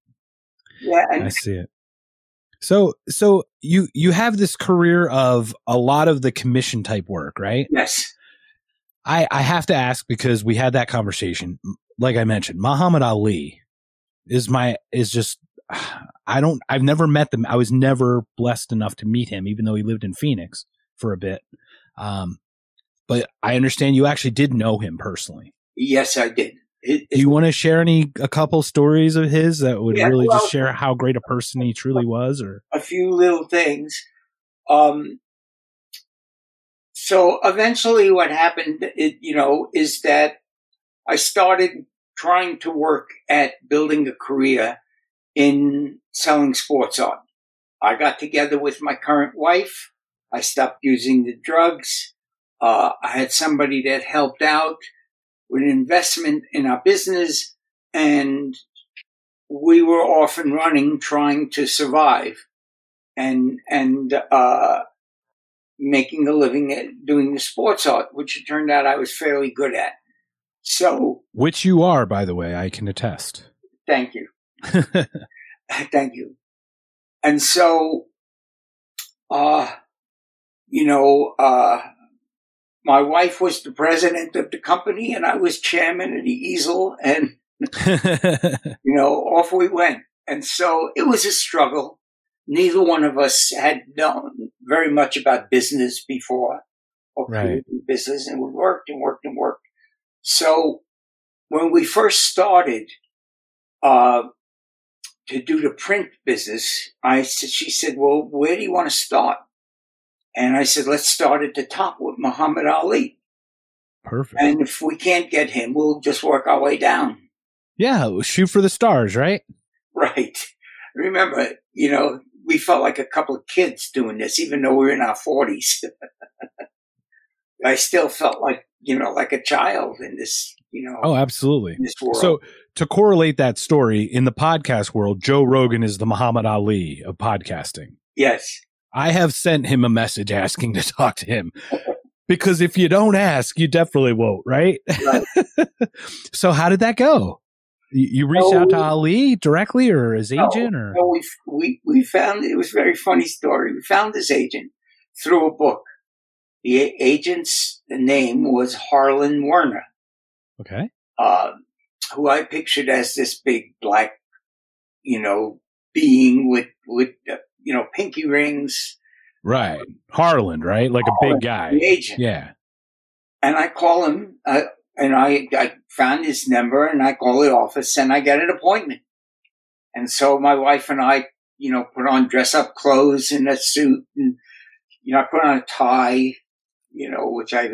Yeah, I see it. So, so you, you have this career of a lot of the commission type work, right? yes, I, I have to ask because we had that conversation. Like I mentioned, Muhammad Ali is my, is just, I don't, I've never met them. I was never blessed enough to meet him, even though he lived in Phoenix for a bit. Um, but I understand you actually did know him personally. yes, I did. It, Do you want to share any, a couple stories of his that would Yeah, really well- just share how great a person he truly was or? a few little things. Um, so eventually, what happened, it, you know, is that I started trying to work at building a career in selling sports art. I got together with my current wife. I stopped using the drugs. Uh, I had somebody that helped out with investment in our business, and we were off and running, trying to survive and and uh, making a living at doing the sports art, which it turned out I was fairly good at. So Which you are, by the way, I can attest. thank you, thank you. And so, uh, you know, uh, my wife was the president of the company, and I was chairman of the easel, and you know, off we went. And so it was a struggle. Neither one of us had known very much about business before or Right. business, and we worked and worked and worked. So when we first started uh, to do the print business, I said, she said, "Well, where do you want to start?" And I said, "Let's start at the top with Muhammad Ali, Perfect. and if we can't get him, we'll just work our way down." yeah, shoot for the stars, right? Right. Remember, you know, we felt like a couple of kids doing this, even though we were in our forties. I still felt like, you know, like a child in this, you know, Oh, absolutely. this world. So to correlate that story in the podcast world, Joe Rogan is the Muhammad Ali of podcasting. yes, I have sent him a message asking to talk to him because if you don't ask, you definitely won't, right? Right. so how did that go? You, reached No, out to Ali directly or his No, agent or? no, we, we, we found, it was a very funny story. We found this agent through a book. The a- agent's name was Harlan Werner. Okay. uh, who I pictured as this big black, you know, being with with uh, you know pinky rings, Right. Harlan, right? Like a big guy. the agent. Yeah. And I call him, uh, and I I found his number, and I call the office, and I get an appointment. And so my wife and I, you know, put on dress up clothes and a suit, and you know, I put on a tie, you know, which I.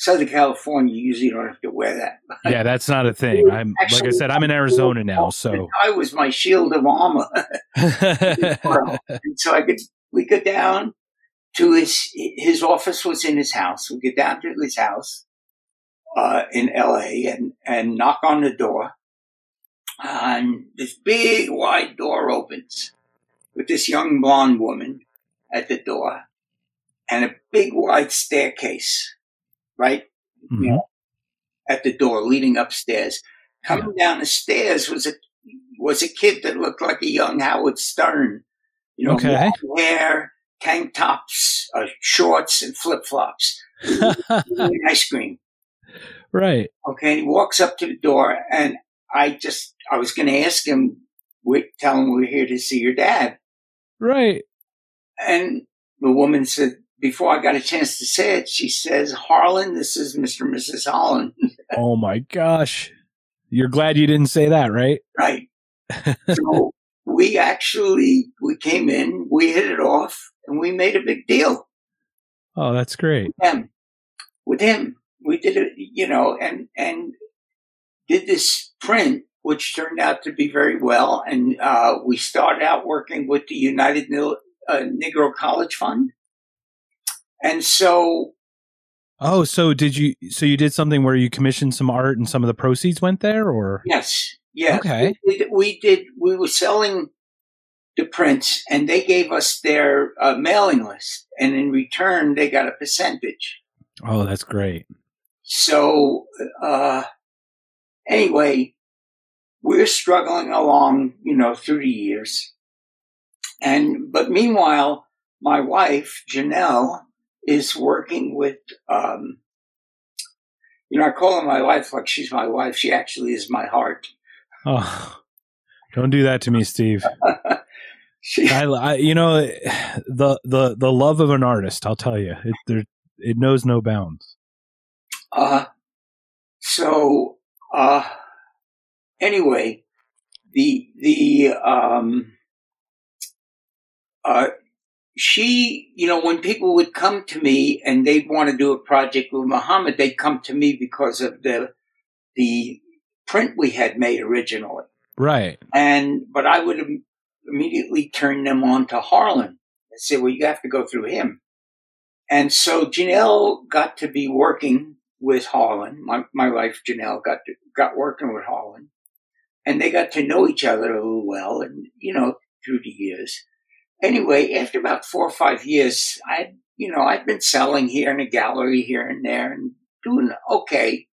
Southern California, you usually don't have to wear that. Yeah, that's not a thing. I'm like I said, I'm in Arizona now, so I was my shield of armor. and so I could we go down to his his office was in his house. We get down to his house uh, in L.A. and and knock on the door, and this big wide door opens with this young blonde woman at the door, and a big wide staircase, right Mhm. at the door leading upstairs. Coming down the stairs was a was a kid that looked like a young Howard Stern. You know, Okay. hair, tank tops, uh, shorts, and flip flops, ice cream. right. Okay, he walks up to the door, and I just, I was going to ask him, tell him we're here to see your dad. Right. And the woman said, before I got a chance to say it, she says, Harlan, this is Mr. and Mrs. Holland. oh my gosh. You're glad you didn't say that, right? Right. so we actually, we came in, we hit it off, and we made a big deal. Oh, that's great. With him. With him. We did it, you know, and, and did this print, which turned out to be very well. And, uh, we started out working with the United uh, Negro College Fund. And so. Oh, so did you, so you did something where you commissioned some art and some of the proceeds went there or? Yes. Yeah. Okay. We did, we did, we were selling the prints and they gave us their uh, mailing list. And in return, they got a percentage. Oh, that's great. So, uh, anyway, we're struggling along, you know, through the years. And, but meanwhile, my wife, Janelle, is working with, um, you know, I call her my wife like she's my wife. She actually is my heart. Oh, don't do that to me, Steve. she, I, I, you know, the the the love of an artist. I'll tell you, it there, it knows no bounds. Uh, so, uh, anyway, the the um, uh, she, you know, when people would come to me and they'd want to do a project with Muhammad, they'd come to me because of the the print we had made originally. Right. And but I would immediately turn them on to Harlan and say, "Well, you have to go through him." And so Janelle got to be working with Harlan. My my wife Janelle got to, got working with Harlan, and they got to know each other a little well, and you know through the years anyway, after about four or five years, I, you know, I'd been selling here in a gallery here and there and doing okay.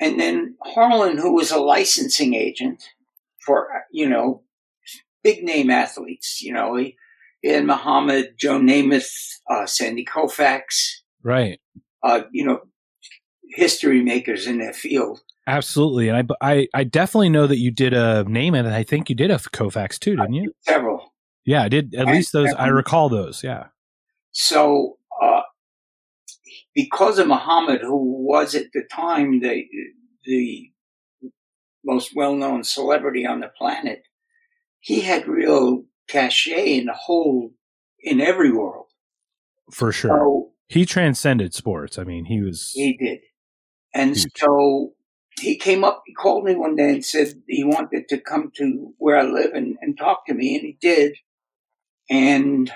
And then Harlan, who was a licensing agent for, you know, big Namath athletes, you know, he, he had Muhammad, Joe Namath, uh, Sandy Koufax. Right. Uh, you know, history makers in their field. Absolutely. And I, I, I definitely know that you did a name and I think you did a Koufax too, didn't you? Several. Yeah, I did. At and, least those, I recall those. Yeah. So, uh, because of Muhammad, who was at the time the, the most well-known celebrity on the planet, he had real cachet in the whole, in every world. For sure. So, he transcended sports. I mean, he was. He did. And huge. so he came up, he called me one day and said he wanted to come to where I live and, and talk to me, and he did and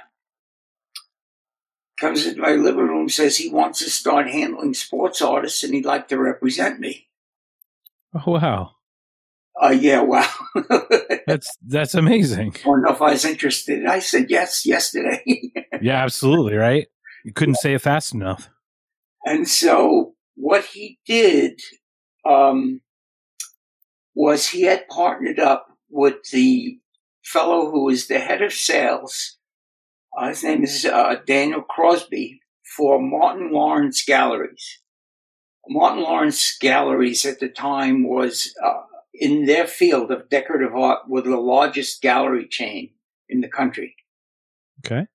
comes into my living room, says he wants to start handling sports artists and he'd like to represent me. Oh wow. Uh, yeah, wow. that's that's amazing. I don't know if I was interested. I said yes yesterday. yeah, absolutely, right? You couldn't say it fast enough. And so what he did um, was he had partnered up with the fellow who was the head of sales. Uh, his name is uh, Daniel Crosby for Martin Lawrence Galleries. Martin Lawrence Galleries at the time was uh, in their field of decorative art were the largest gallery chain in the country. Okay.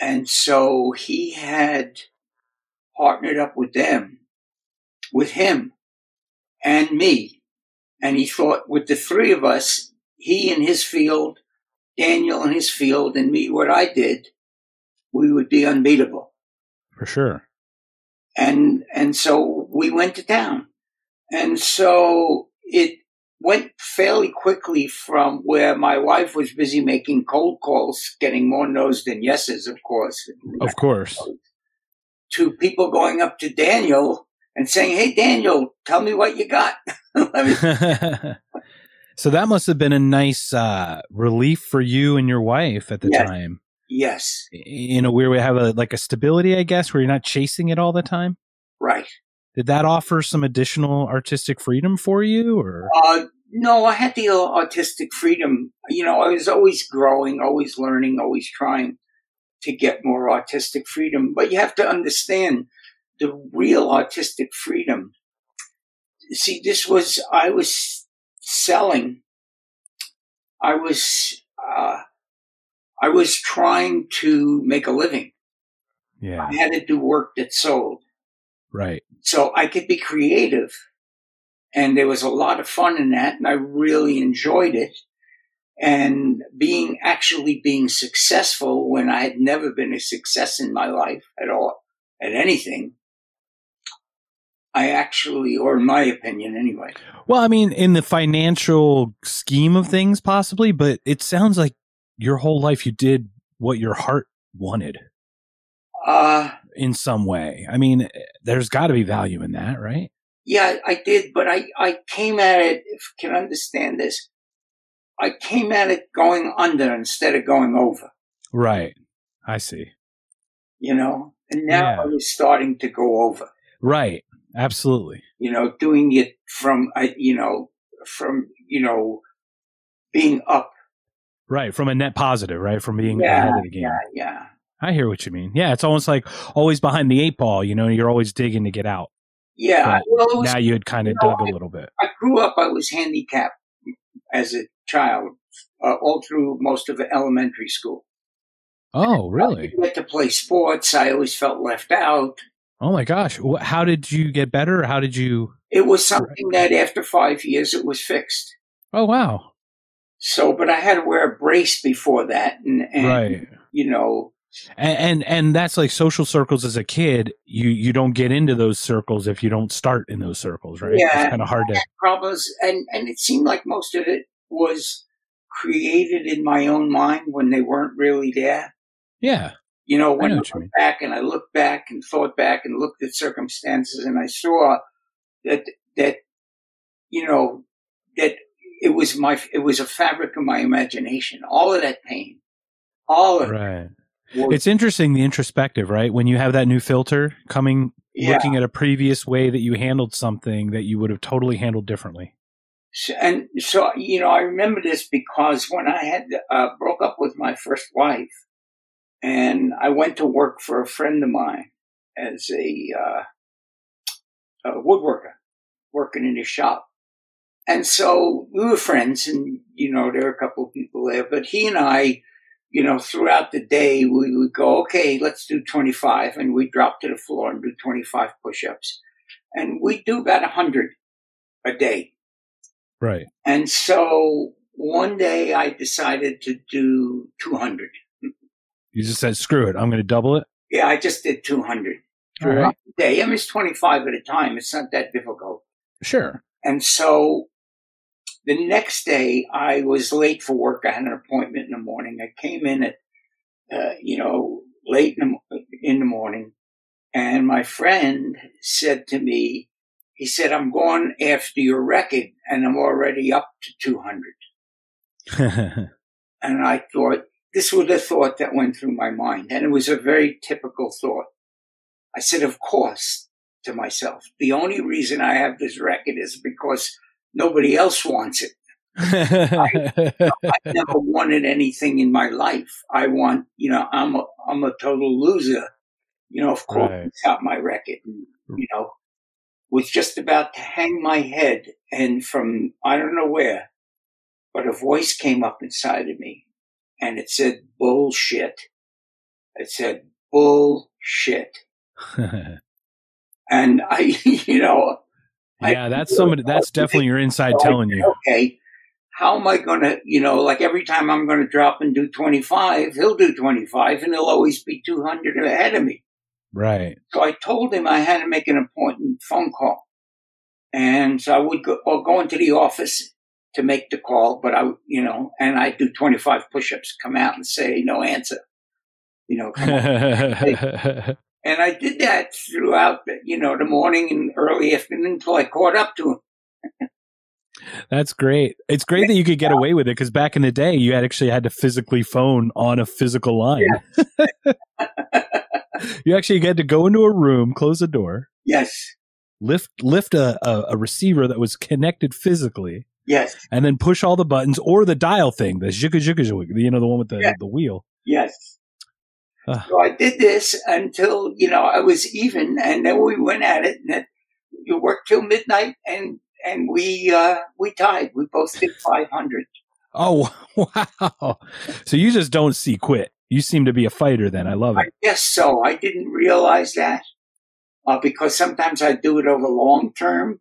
And so he had partnered up with them, with him and me. And he thought with the three of us, he in his field, Daniel in his field, and me what I did, we would be unbeatable. For sure. And and so we went to town. And so it went fairly quickly from where my wife was busy making cold calls, getting more no's than yeses, of course. Of course. To people going up to Daniel and saying, Hey, Daniel, tell me what you got. So that must have been a nice uh, relief for you and your wife at the yes. time. Yes. In a weird way, have a like a stability, I guess, where you're not chasing it all the time. Right. Did that offer some additional artistic freedom for you, or? Uh, no, I had the artistic freedom. You know, I was always growing, always learning, always trying to get more artistic freedom. But you have to understand the real artistic freedom. See, this was I was selling, I was uh, I was trying to make a living. Yeah. I had to do work that sold, Right. so I could be creative, and there was a lot of fun in that, and I really enjoyed it. And being actually being successful when I had never been a success in my life at all, at anything. I actually, or in my opinion anyway, Well, I mean, in the financial scheme of things, possibly, but it sounds like your whole life you did what your heart wanted uh, in some way. I mean, there's got to be value in that, right? Yeah, I did, but I, I came at it, if you can understand this, I came at it going under instead of going over, Right. I see. you know? And now Yeah. I was starting to go over, Right. Absolutely. you know, doing it from, I you know, from, you know, being up. Right. From a net positive, right? From being Yeah, ahead of the game. Yeah, yeah. I hear what you mean. Yeah. It's almost like always behind the eight ball, you know, you're always digging to get out. Yeah, well, was, Now you had kind of you know, dug a little bit. I grew up, I was handicapped as a child, uh, all through most of elementary school. Oh, I really? didn't get to play sports. I always felt left out. Oh my gosh. How did you get better? How did you? It was something that after five years it was fixed. Oh, wow. So, but I had to wear a brace before that, and, and right. you know, And, and and that's like social circles as a kid. You you don't get into those circles if you don't start in those circles, right? Yeah. It's kind of hard to. problems, and and it seemed like most of it was created in my own mind when they weren't really there. Yeah. You know, I when know I, you mean. looked back and I looked back and thought back and looked at circumstances, and I saw that that you know that it was my it was a fabric of my imagination. All of that pain, all of Right. it was It's interesting the introspective, right? When you have that new filter coming, yeah. looking at a previous way that you handled something that you would have totally handled differently. So, and so, you know, I remember this because when I had uh, broke up with my first wife, and I went to work for a friend of mine as a, uh, a woodworker, working in his shop. And so we were friends, and you know, there were a couple of people there, but he and I, you know, throughout the day, we would go, okay, let's do 25, and we'd drop to the floor and do 25 push ups. And we'd do about 100 a day. Right. And so one day I decided to do 200. You just said, screw it. I'm going to double it. Yeah, I just did 200 All right. a day. I mean, it's 25 at a time. It's not that difficult. Sure. And so the next day I was late for work. I had an appointment in the morning. I came in at, uh, you know, late in the, in the morning and my friend said to me, he said, I'm going after your record and I'm already up to 200. And I thought, this was a thought that went through my mind. And it was a very typical thought. I said, of course, to myself, the only reason I have this record is because nobody else wants it. I never wanted anything in my life. I want, you know, I'm a, I'm a total loser. You know, of course, Right. out my record. And, you know, was just about to hang my head and from, I don't know where, but a voice came up inside of me and it said bullshit. It said bullshit. And I, you know, yeah, that's somebody. That's definitely your inside telling you. okay, how am I going to, you know, like every time I'm going to drop and do 25, he'll do 25 and he'll always be 200 ahead of me. Right. So I told him I had to make an appointment phone call. And so I would go, go into the office to make the call, but I, you know, and I do 25 push-ups, come out and say no answer. You know. And I did that throughout, the, you know, the morning and early afternoon until I caught up to him. That's great. It's great that you could get away with it because back in the day, you had actually had to physically phone on a physical line. you actually had to go into a room, close the door, Yes, lift lift a, a, a receiver that was connected physically, yes, and then push all the buttons or the dial thing, the zhugga zhugga zhugga, you know, the one with the, Yeah. the wheel. yes. Ah. So I did this until, you know, I was even and then we went at it and you worked till midnight and, and we uh, we tied. We both did 500. Oh wow! So you just don't see quit. You seem to be a fighter. Then I love I it. guess so. I didn't realize that uh, because sometimes I do it over long term,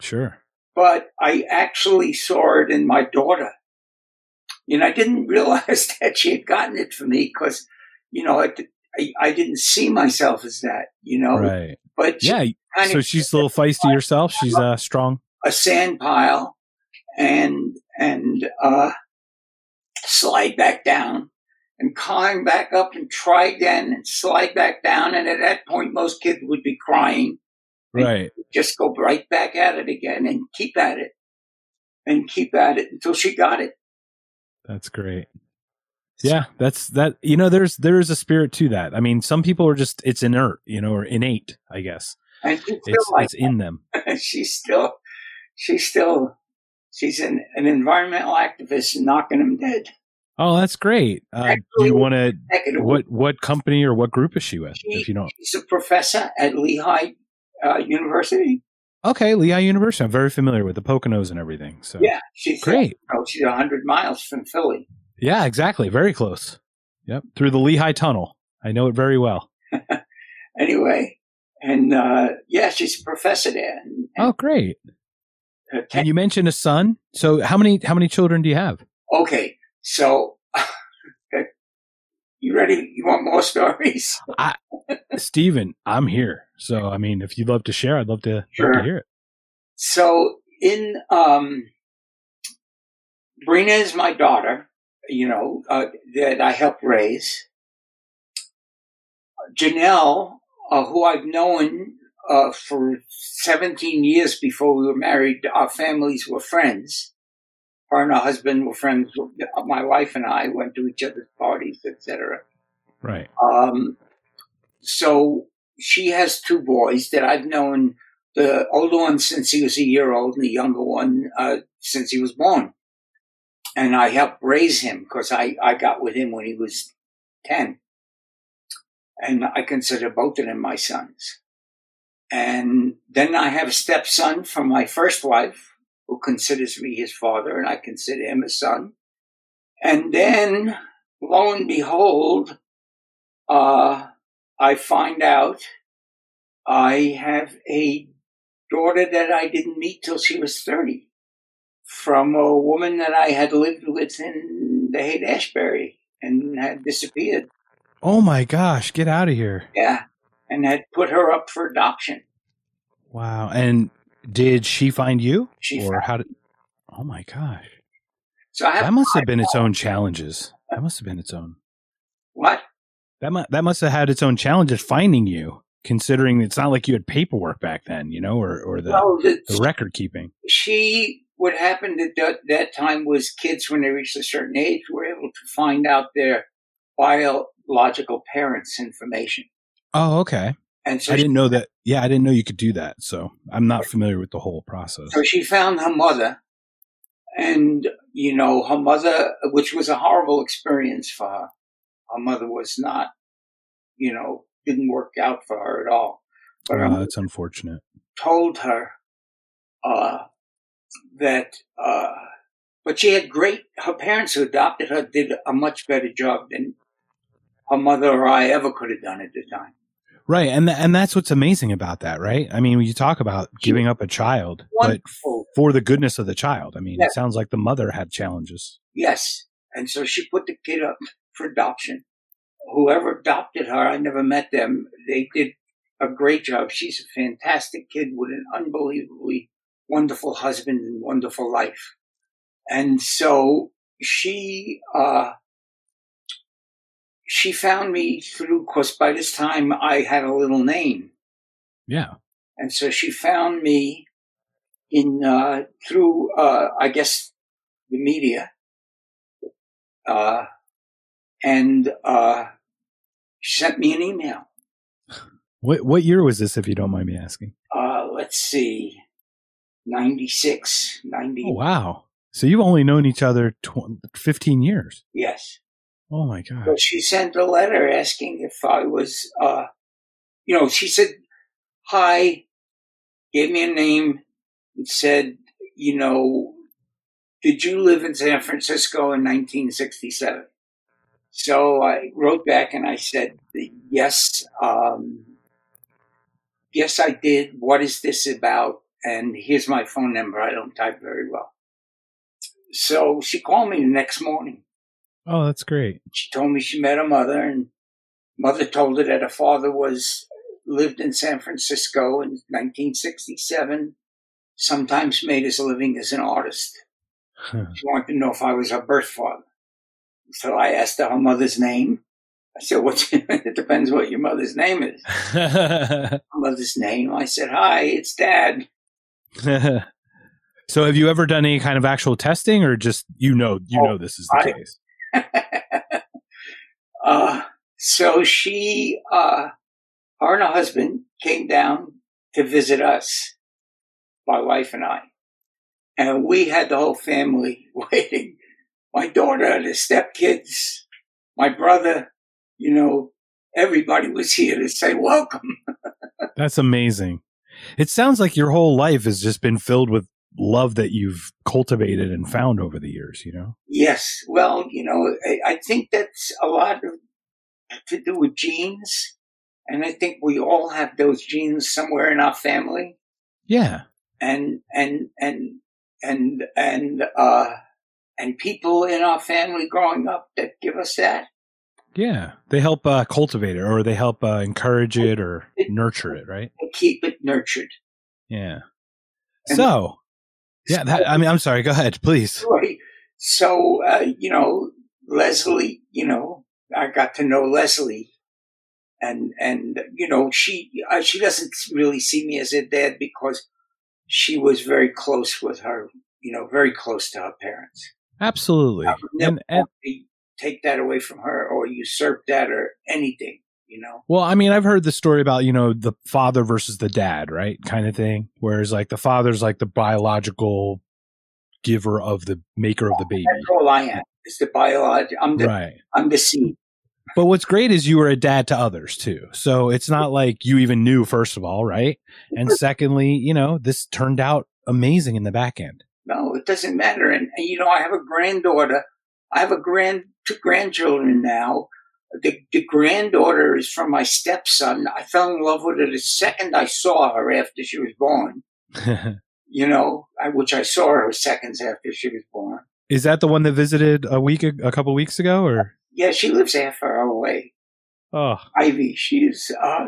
Sure. But I actually saw it in my daughter. And I didn't realize that she had gotten it for me because, you know, I, I, I didn't see myself as that, you know, Right. but she Yeah. So she's a little feisty herself. She's uh, strong. a sand pile and, and, uh, slide back down and climb back up and try again and slide back down. And at that point, most kids would be crying. Right. just go right back at it again and keep at it and keep at it until she got it. That's great. Yeah, that's that. You know, there's there is a spirit to that. I mean, some people are just it's inert, you know, or innate. I guess And she's it's like it's in them. she's still, she's still, she's an, an environmental activist knocking them dead. Oh, that's great. Uh, do you want to? What what company or what group is she with? She- If you don't. She's a professor at Lehigh uh, University. Okay, Lehigh University. I'm very familiar with the Poconos and everything. So Yeah, she's great. Oh, she's a hundred miles from Philly. Yeah, exactly. Very close. Yep, through the Lehigh Tunnel. I know it very well. Anyway, and uh, yeah, she's a professor there. And, Oh, great. and, uh, And you mentioned a son. So how many how many children do you have? Okay, so you ready? You want more stories? I, Steven, I'm here. So I mean, if you'd love to share, I'd love to, love to hear it. So in um, Brina is my daughter, you know, uh, that I helped raise. Janelle, uh, who I've known uh, for 17 years before we were married, our families were friends. Her and her husband were friends. My wife and I went to each other's parties, etc. Right. Um, so she has two boys that I've known the older one since he was a year old and the younger one uh, since he was born. And I helped raise him because I, I got with him when he was 10. And I consider both of them my sons. And then I have a stepson from my first wife who considers me his father and I consider him a son. And then lo and behold, uh, I find out I have a daughter that I didn't meet till she was 30 from a woman that I had lived with in the Haight Ashbury and had disappeared. Oh my gosh, get out of here. Yeah. And had put her up for adoption. Wow. And did she find you? She or how did Oh my gosh. So I have That must have been its own challenges. That must have been its own. What? That mu- that must have had its own challenges finding you, considering it's not like you had paperwork back then, you know, or or the, Well, the, the record keeping. she, what happened at that, that time was kids, when they reached a certain age, were able to find out their biological parents' information. Oh, okay. And so I didn't know that. Yeah, I didn't know you could do that. So I'm not familiar with the whole process. So she found her mother, and you know her mother, which was a horrible experience for her. Her mother was not, you know, didn't work out for her at all. But Oh, that's unfortunate. told her uh, that, uh, but she had great. Her parents who adopted her did a much better job than her mother or I ever could have done at the time. Right, and th- and that's what's amazing about that, right? I mean, when you talk about giving up a child, but for the goodness of the child. I mean, Yeah. it sounds like the mother had challenges. Yes. And so she put the kid up for adoption. Whoever adopted her, I never met them. They did a great job. She's a fantastic kid with an unbelievably wonderful husband and wonderful life. And so she, uh, she found me through, cause by this time I had a little name. Yeah. And so she found me in uh, through uh, I guess the media, uh, and uh, she sent me an email. What what year was this, if you don't mind me asking? Uh, let's see, 96, 90. Oh wow! So you've only known each other tw- fifteen years. Yes. Oh my God. So she sent a letter asking if I was, uh, you know, she said, hi, gave me a name, and said, you know, did you live in San Francisco in 1967? So I wrote back and I said, yes, um, yes, I did. What is this about? And here's my phone number. I don't type very well. So she called me the next morning. Oh, that's great. She told me she met her mother and mother told her that her father was lived in San Francisco in 1967, sometimes made his living as an artist. she wanted to know if I was her birth father. So I asked her her mother's name. I said, "What's?" it depends what your mother's name is. her mother's name. I said, "Hi, it's Dad." so, have you ever done any kind of actual testing, or just you know you oh, know this is the I, case? uh, so she, uh, her and her husband came down to visit us, my wife and I, and we had the whole family waiting. My daughter, the stepkids, my brother, you know, everybody was here to say welcome. That's amazing. It sounds like your whole life has just been filled with love that you've cultivated and found over the years, you know? Yes. Well, you know, I, I think that's a lot of, to do with genes. And I think we all have those genes somewhere in our family. Yeah. And, and, and, and, and, uh, and people in our family growing up that give us that. Yeah, they help uh, cultivate it, or they help uh, encourage it, or nurture it, right? Keep it nurtured. Yeah. And so, yeah, that, I mean, I'm sorry. Go ahead, please. Right. So, uh, you know, Leslie, you know, I got to know Leslie, and and you know, she uh, she doesn't really see me as a dad because she was very close with her, you know, very close to her parents. Absolutely. And, and, take that away from her or usurp that or anything you know? Well i mean i've heard the story about you know the father versus the dad right? Kind of thing. Whereas like the father's like the biological giver of the maker of the baby. That's all i am. Is the biological i'm the right. I'm the seed. But what's great is you were a dad to others too. So it's not like you even knew first of all right? And secondly you know this turned out amazing in the back end. No it doesn't matter. And, and you know i have a granddaughter. I have a grand two grandchildren now. The, the granddaughter is from my stepson. I fell in love with her the second I saw her after she was born. you know, I, which I saw her seconds after she was born. Is that the one that visited a week, a couple weeks ago, or? Yeah, she lives half hour away. Oh, Ivy, she's uh,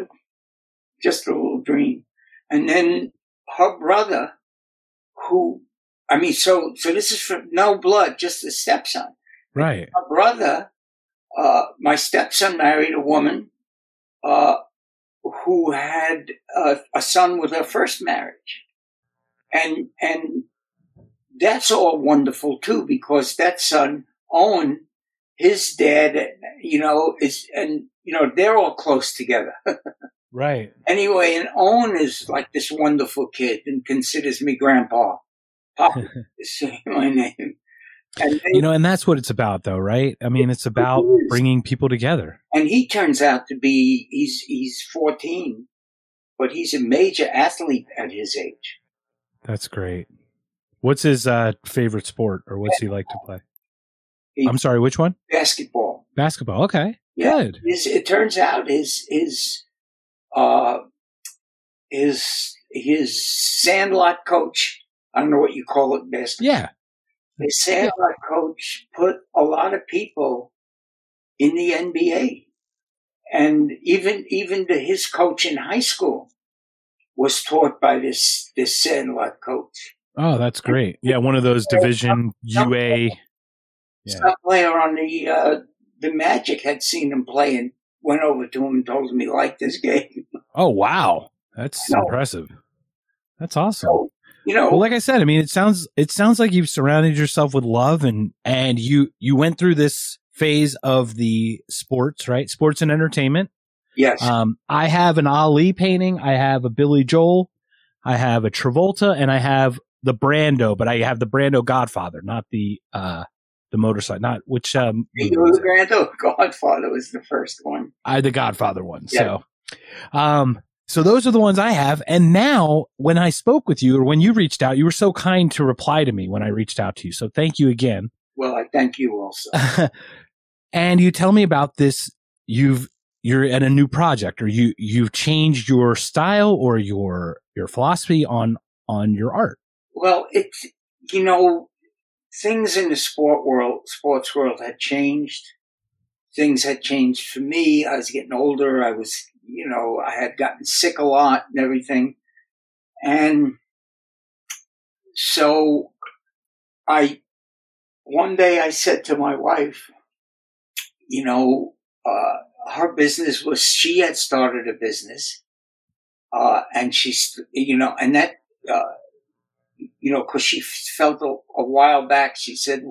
just a little dream. And then her brother, who, I mean, so so this is from no blood, just the stepson. Right. My brother, uh, my stepson married a woman uh, who had a, a son with her first marriage, and and that's all wonderful too because that son Owen, his dad, you know, is and you know they're all close together. right. Anyway, and Owen is like this wonderful kid and considers me grandpa. Papa is my name. And they, you know, and that's what it's about, though, right? I mean, it's about it bringing people together. And he turns out to be he's he's 14, but he's a major athlete at his age. That's great. What's his uh, favorite sport, or what's he like to play? He, I'm sorry, which one? Basketball. Basketball. Okay. Yeah. Good. His, it turns out his his uh his his sandlot coach. I don't know what you call it, basketball. Yeah the Sandlot coach put a lot of people in the NBA. And even, even the, his coach in high school was taught by this, this Sandlot coach. Oh, that's great. Yeah. One of those division some, UA. Yeah. Player on the, uh, the Magic had seen him play and went over to him and told him he liked this game. Oh, wow. That's so, impressive. That's awesome. So you know well like i said i mean it sounds it sounds like you've surrounded yourself with love and and you you went through this phase of the sports right? Sports and entertainment. Yes. Um i have an ali painting i have a billy joel i have a travolta and i have the brando but i have the brando godfather not the uh the motorcycle not which um the brando godfather was the first one. I the godfather one yeah. so um So those are the ones I have. And now when I spoke with you or when you reached out, you were so kind to reply to me when I reached out to you. So thank you again. Well, I thank you also. and you tell me about this. You've, you're at a new project or you, you've changed your style or your, your philosophy on, on your art. Well, it's, you know, things in the sport world, sports world had changed. Things had changed for me. I was getting older. I was, you know, I had gotten sick a lot and everything. And so I, one day I said to my wife, you know, uh, her business was, she had started a business. Uh, and she's, you know, and that, uh, you know, because she felt a, a, while back, she said,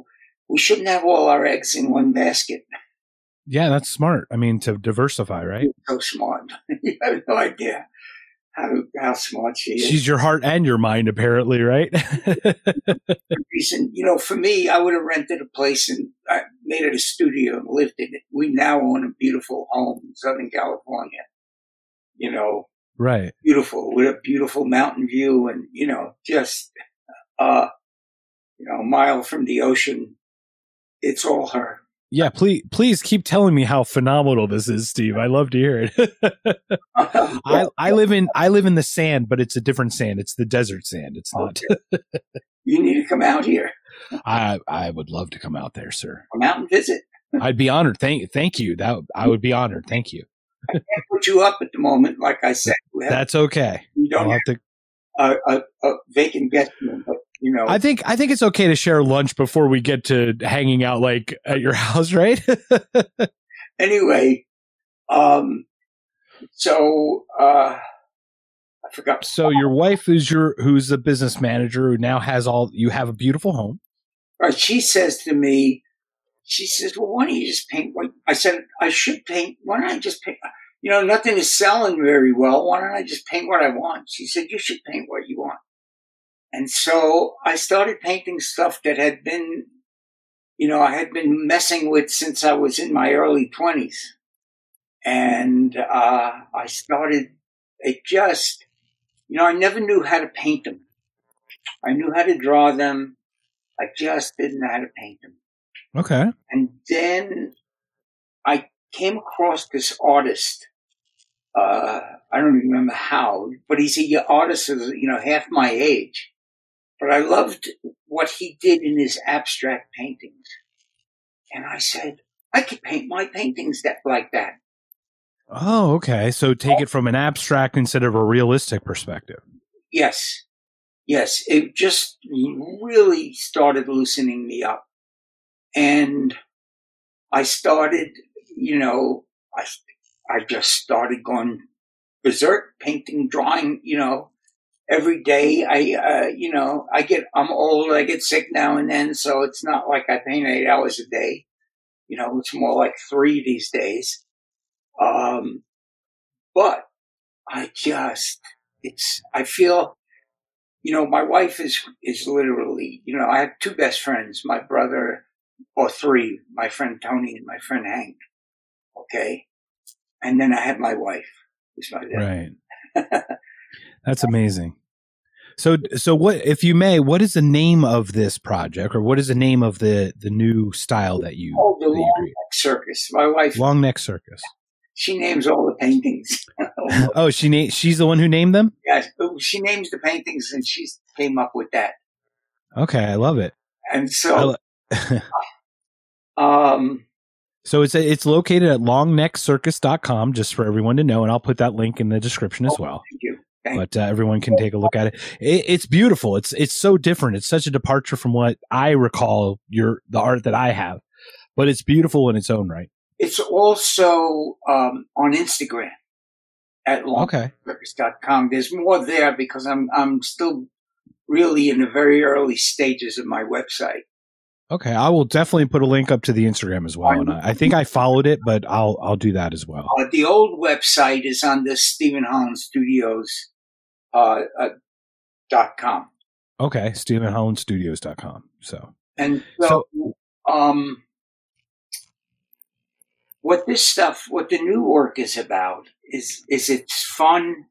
we shouldn't have all our eggs in one basket. Yeah, that's smart. I mean, to diversify, right? So smart. you have no idea how, how smart she is. She's your heart and your mind, apparently, right? reason, you know, for me, I would have rented a place and I made it a studio and lived in it. We now own a beautiful home in Southern California. You know, right beautiful with a beautiful mountain view and you know just uh you know a mile from the ocean it's all her yeah please please keep telling me how phenomenal this is steve. I love to hear it. I i live in i live in the sand but it's a different sand. It's the desert sand. It's not. You need to come out here. I i would love to come out there sir. Come out and visit. I'd be honored. Thank thank you. That i would be honored. Thank you. I can't put you up at the moment, like I said. That's okay. You don't have, have to... a, a, a, vacant guest room, but you know. I think I think it's okay to share lunch before we get to hanging out, like at your house, right? anyway, um, so uh, I forgot. So your wife is your who's the business manager who now has all. You have a beautiful home. Right. She says to me, she says, well, why don't you just paint what I said I should paint? Why don't I just paint? You know, nothing is selling very well. Why don't I just paint what I want? She said, you should paint what you want. And so I started painting stuff that had been, you know, I had been messing with since I was in my early twenties. And, uh, I started, it just, you know, I never knew how to paint them. I knew how to draw them. I just didn't know how to paint them. Okay. And then I came across this artist. Uh, I don't even remember how, but he's a artist of, you know, half my age. But I loved what he did in his abstract paintings. And I said, I could paint my paintings that like that. Oh, okay. So take it from an abstract instead of a realistic perspective. Yes. Yes. It just really started loosening me up. And I started, you know, I, I just started going berserk, painting, drawing, you know, every day. I, uh, you know, I get, I'm old, I get sick now and then, so it's not like I paint eight hours a day. You know, it's more like three these days. Um, but I just, it's, I feel, you know, my wife is, is literally, you know, I have two best friends, my brother or three, my friend Tony and my friend Hank. Okay. And then I have my wife, who's my dad. Right. That's amazing. So, so what, if you may, what is the name of this project or what is the name of the, the new style that you, oh, the long neck circus. My wife, long neck circus. She names all the paintings. oh, she na- she's the one who named them? Yes. She names the paintings and she came up with that. Okay. I love it. And so, um, so it's it's located at longneckcircus.com just for everyone to know and I'll put that link in the description as oh, well. Thank you. But uh, everyone can take a look at it. it. It's beautiful. It's it's so different. It's such a departure from what I recall your the art that I have, but it's beautiful in its own right. It's also um, on Instagram at longneckcircus.com. There's more there because I'm I'm still really in the very early stages of my website. Okay, I will definitely put a link up to the Instagram as well. And I, I think I followed it, but I'll I'll do that as well. Uh, the old website is on the Stephen Holland Studios uh, uh, dot com. Okay, StephenHollandStudios.com. So and so, so um, what this stuff, what the new work is about, is is it's fun.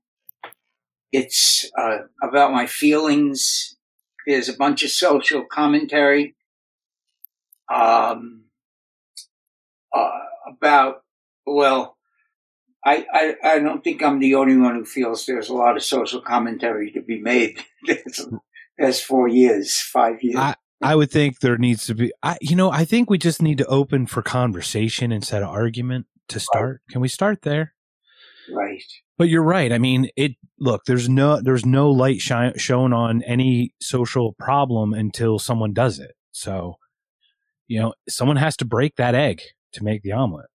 it's uh, about my feelings. There's a bunch of social commentary um, uh, about, well, I, I, I don't think I'm the only one who feels there's a lot of social commentary to be made. There's four years, five years. I, I would think there needs to be. I, you know, I think we just need to open for conversation instead of argument to start. Right. Can we start there? Right. But you're right. I mean, it. Look, there's no there's no light shine, shown on any social problem until someone does it. So, you know, someone has to break that egg to make the omelet.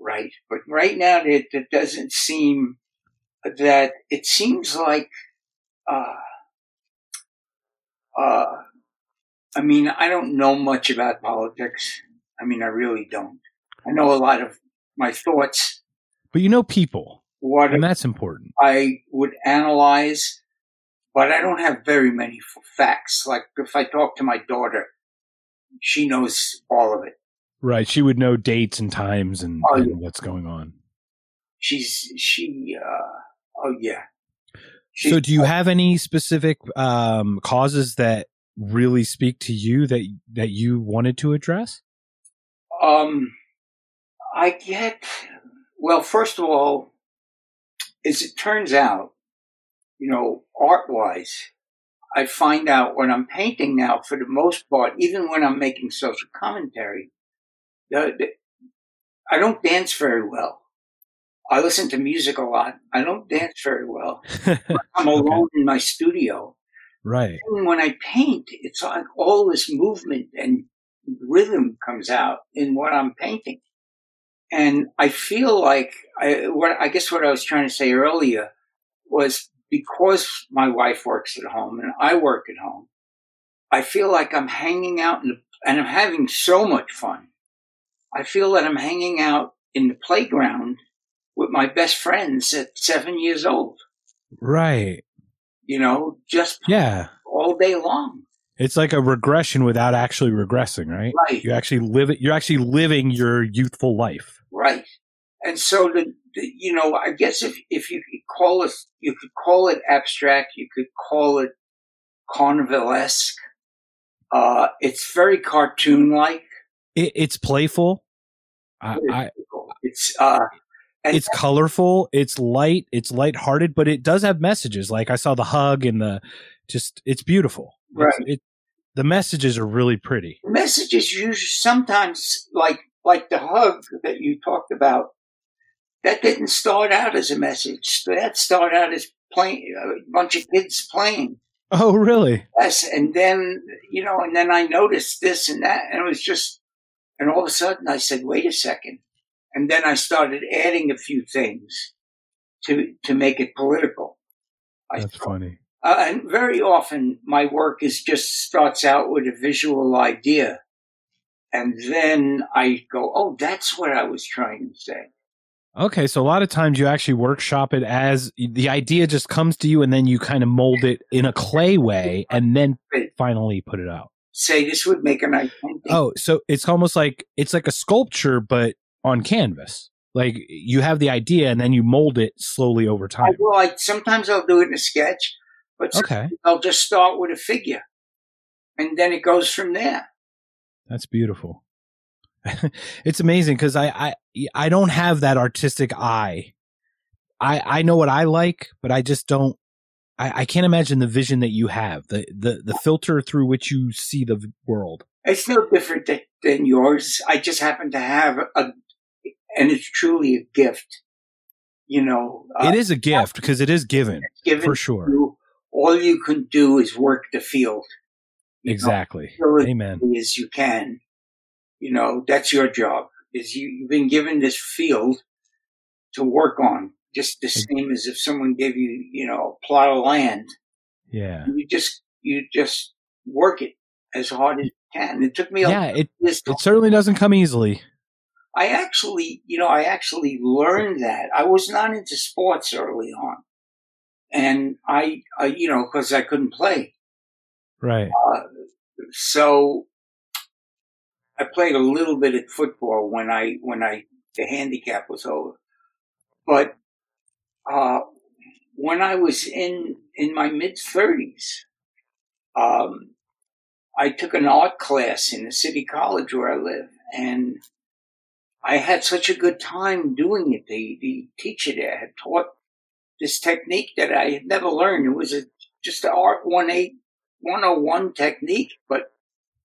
Right. But right now, it, it doesn't seem that it seems like. Uh, uh, I mean, I don't know much about politics. I mean, I really don't. I know a lot of my thoughts. But you know people. What and that's important. I would analyze, but I don't have very many facts. Like if I talk to my daughter, she knows all of it. Right. She would know dates and times and, oh, and yeah. what's going on. She's, she, uh, oh yeah. She's, so do you have any specific, um, causes that really speak to you that, that you wanted to address? Um, I get, well, first of all, as it turns out, you know, art wise, I find out when I'm painting now, for the most part, even when I'm making social commentary, I don't dance very well. I listen to music a lot. I don't dance very well. I'm alone in my studio. Right. And when I paint, it's like all this movement and rhythm comes out in what I'm painting. And I feel like I, what I guess what I was trying to say earlier was because my wife works at home and I work at home, I feel like I'm hanging out the, and I'm having so much fun. I feel that I'm hanging out in the playground with my best friends at seven years old. Right. You know, just yeah, all day long. It's like a regression without actually regressing, right? Right. You actually live it. You're actually living your youthful life. Right. And so the, the, you know, I guess if if you could call it, you could call it abstract. You could call it carnivalesque. Uh, it's very cartoon like. It, it's playful. I, I, it's uh, it's colorful. It's light. It's lighthearted, but it does have messages. Like I saw the hug and the just. It's beautiful. Right. It's, it, the messages are really pretty. Messages usually sometimes like like the hug that you talked about. That didn't start out as a message. That started out as playing a bunch of kids playing. Oh, really? Yes. And then you know, and then I noticed this and that, and it was just, and all of a sudden I said, "Wait a second. And then I started adding a few things to to make it political. That's funny. Uh, and very often my work is just starts out with a visual idea. And then I go, oh, that's what I was trying to say. Okay, so a lot of times you actually workshop it as the idea just comes to you and then you kind of mold it in a clay way and then finally put it out. Say this would make a nice painting. Oh, so it's almost like it's like a sculpture, but on canvas. Like you have the idea and then you mold it slowly over time. Well, like sometimes I'll do it in a sketch, but okay. I'll just start with a figure, and then it goes from there. That's beautiful. it's amazing because I, I I don't have that artistic eye. I I know what I like, but I just don't. I, I can't imagine the vision that you have, the the the filter through which you see the world. It's no different than, than yours. I just happen to have a and it's truly a gift. You know, uh, it is a gift because it is given, given for sure. You, all you can do is work the field. Exactly. Know, Amen. As you can, you know, that's your job. Is you, you've been given this field to work on, just the same as if someone gave you, you know, a plot of land. Yeah. You just you just work it as hard as you can. It took me. Yeah, it it certainly doesn't come easily. I actually, you know, I actually learned that. I was not into sports early on. And I, I you know, because I couldn't play. Right. Uh, so I played a little bit at football when I, when I, the handicap was over. But, uh, when I was in in my mid thirties, um, I took an art class in the city college where I live, and I had such a good time doing it. The the teacher there had taught this technique that I had never learned. It was a, just an art one eight one oh one technique, but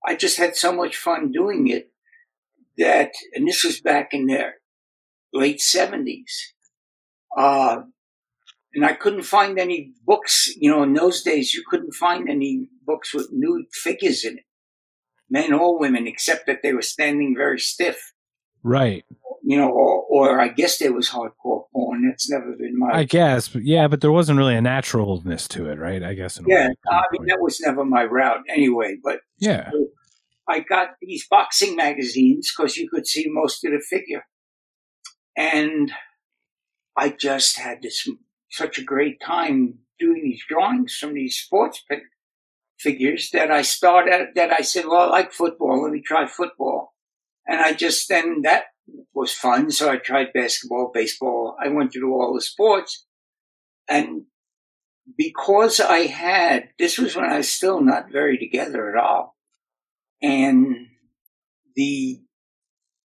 I just had so much fun doing it that, and this was back in the late seventies. Uh, and I couldn't find any books, you know, in those days, you couldn't find any books with nude figures in it, men or women, except that they were standing very stiff. Right. You know, or, or I guess there was hardcore porn. That's never been my. I guess, but yeah, but there wasn't really a naturalness to it, right? I guess. yeah, I mean that was never my route anyway. But yeah, I got these boxing magazines because you could see most of the figure, and I just had this such a great time doing these drawings from these sports figures that I started, that I said, well, I like football. Let me try football. And I just, then that was fun. So I tried basketball, baseball. I went through all the sports. And because I had, this was when I was still not very together at all. And the,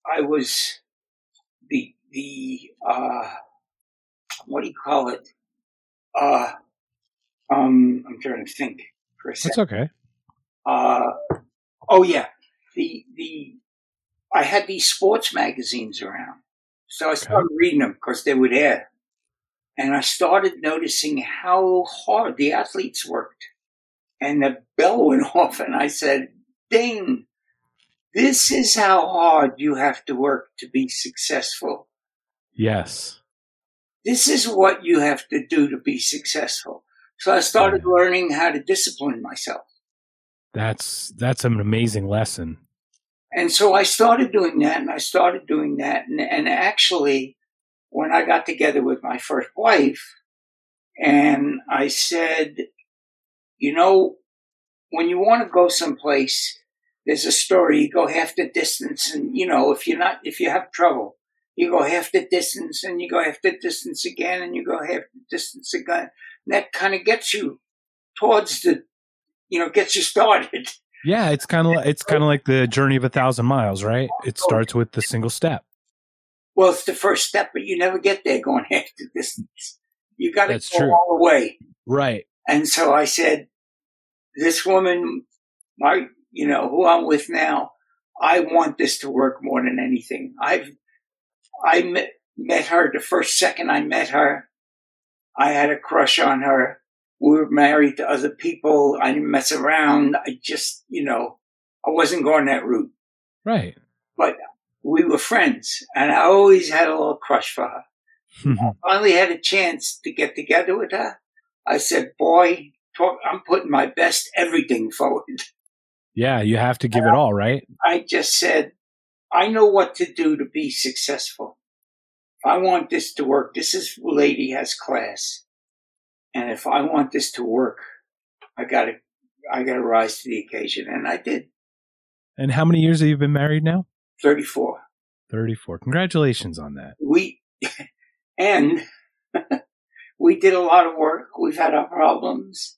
I was the, the, uh, what do you call it? Uh, um, I'm trying to think for a second. That's okay. Uh, oh yeah, the the I had these sports magazines around, so I started okay. reading them because they were there, and I started noticing how hard the athletes worked, and the bell went off, and I said, "Ding." This is how hard you have to work to be successful. Yes. This is what you have to do to be successful. So I started learning how to discipline myself. That's that's an amazing lesson. And so I started doing that and I started doing that. And, and actually, when I got together with my first wife, and I said, you know, when you want to go someplace, there's a story, you go half the distance. And, you know, if you're not, if you have trouble, you go half the distance and you go half the distance again and you go half the distance again. And that kind of gets you towards the, you know, gets you started. Yeah, it's kind of like, it's kind of like the journey of a thousand miles, right? It oh, starts with the single step. Well, it's the first step, but you never get there going half the distance. You got to go true. all the way, right? And so I said, "This woman, my, you know, who I'm with now, I want this to work more than anything. I've I met, met her the first second I met her. I had a crush on her. We were married to other people. I didn't mess around. I just, you know, I wasn't going that route. Right. But we were friends and I always had a little crush for her. I finally had a chance to get together with her. I said, boy, talk, I'm putting my best everything forward. Yeah, you have to give it all, right? I just said, I know what to do to be successful. If I want this to work, this is lady has class. And if I want this to work, I gotta, I gotta rise to the occasion. And I did. And how many years have you been married now? 34. 34. Congratulations on that. We, and we did a lot of work. We've had our problems,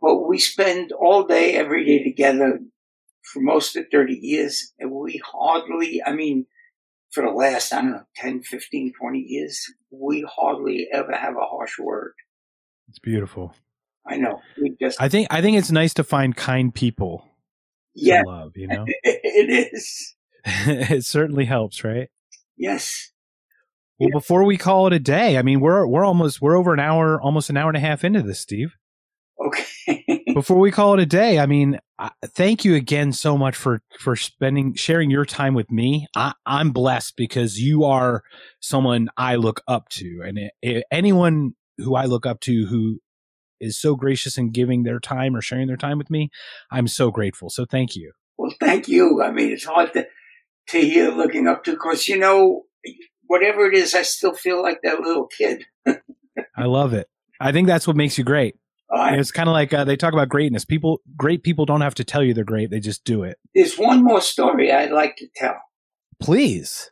but we spend all day, every day together for most of 30 years. And we hardly, I mean, for the last, I don't know, 10, 15, 20 years, we hardly ever have a harsh word. It's beautiful. I know. We just, I think, I think it's nice to find kind people yeah, love, you know? it is. it certainly helps, right? Yes. Well, yeah. before we call it a day, I mean, we're, we're almost, we're over an hour, almost an hour and a half into this, Steve. Okay. Before we call it a day, I mean, thank you again so much for for spending sharing your time with me. I, am blessed because you are someone I look up to, and it, it, anyone who I look up to who is so gracious in giving their time or sharing their time with me, I'm so grateful. So thank you. Well, thank you. I mean, it's hard to to hear looking up to because you know whatever it is, I still feel like that little kid. I love it. I think that's what makes you great. Uh, it's kind of like uh, they talk about greatness. People, great people, don't have to tell you they're great; they just do it. There's one more story I'd like to tell. Please.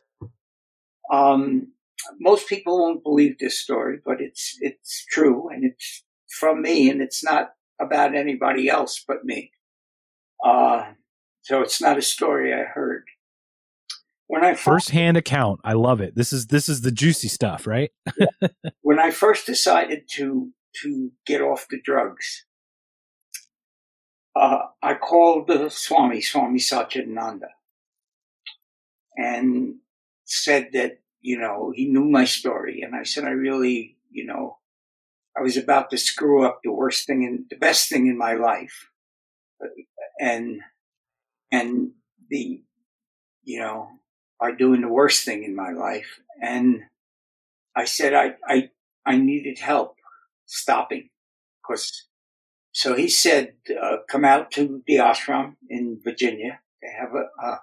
Um, most people won't believe this story, but it's it's true, and it's from me, and it's not about anybody else but me. Uh, so it's not a story I heard. When I first hand account, I love it. This is this is the juicy stuff, right? when I first decided to to get off the drugs, uh, I called the Swami, Swami Satchidananda, and said that you know he knew my story, and I said I really you know I was about to screw up the worst thing in the best thing in my life, and and the you know are doing the worst thing in my life, and I said I I I needed help stopping because so he said uh, come out to the ashram in Virginia. They have a, a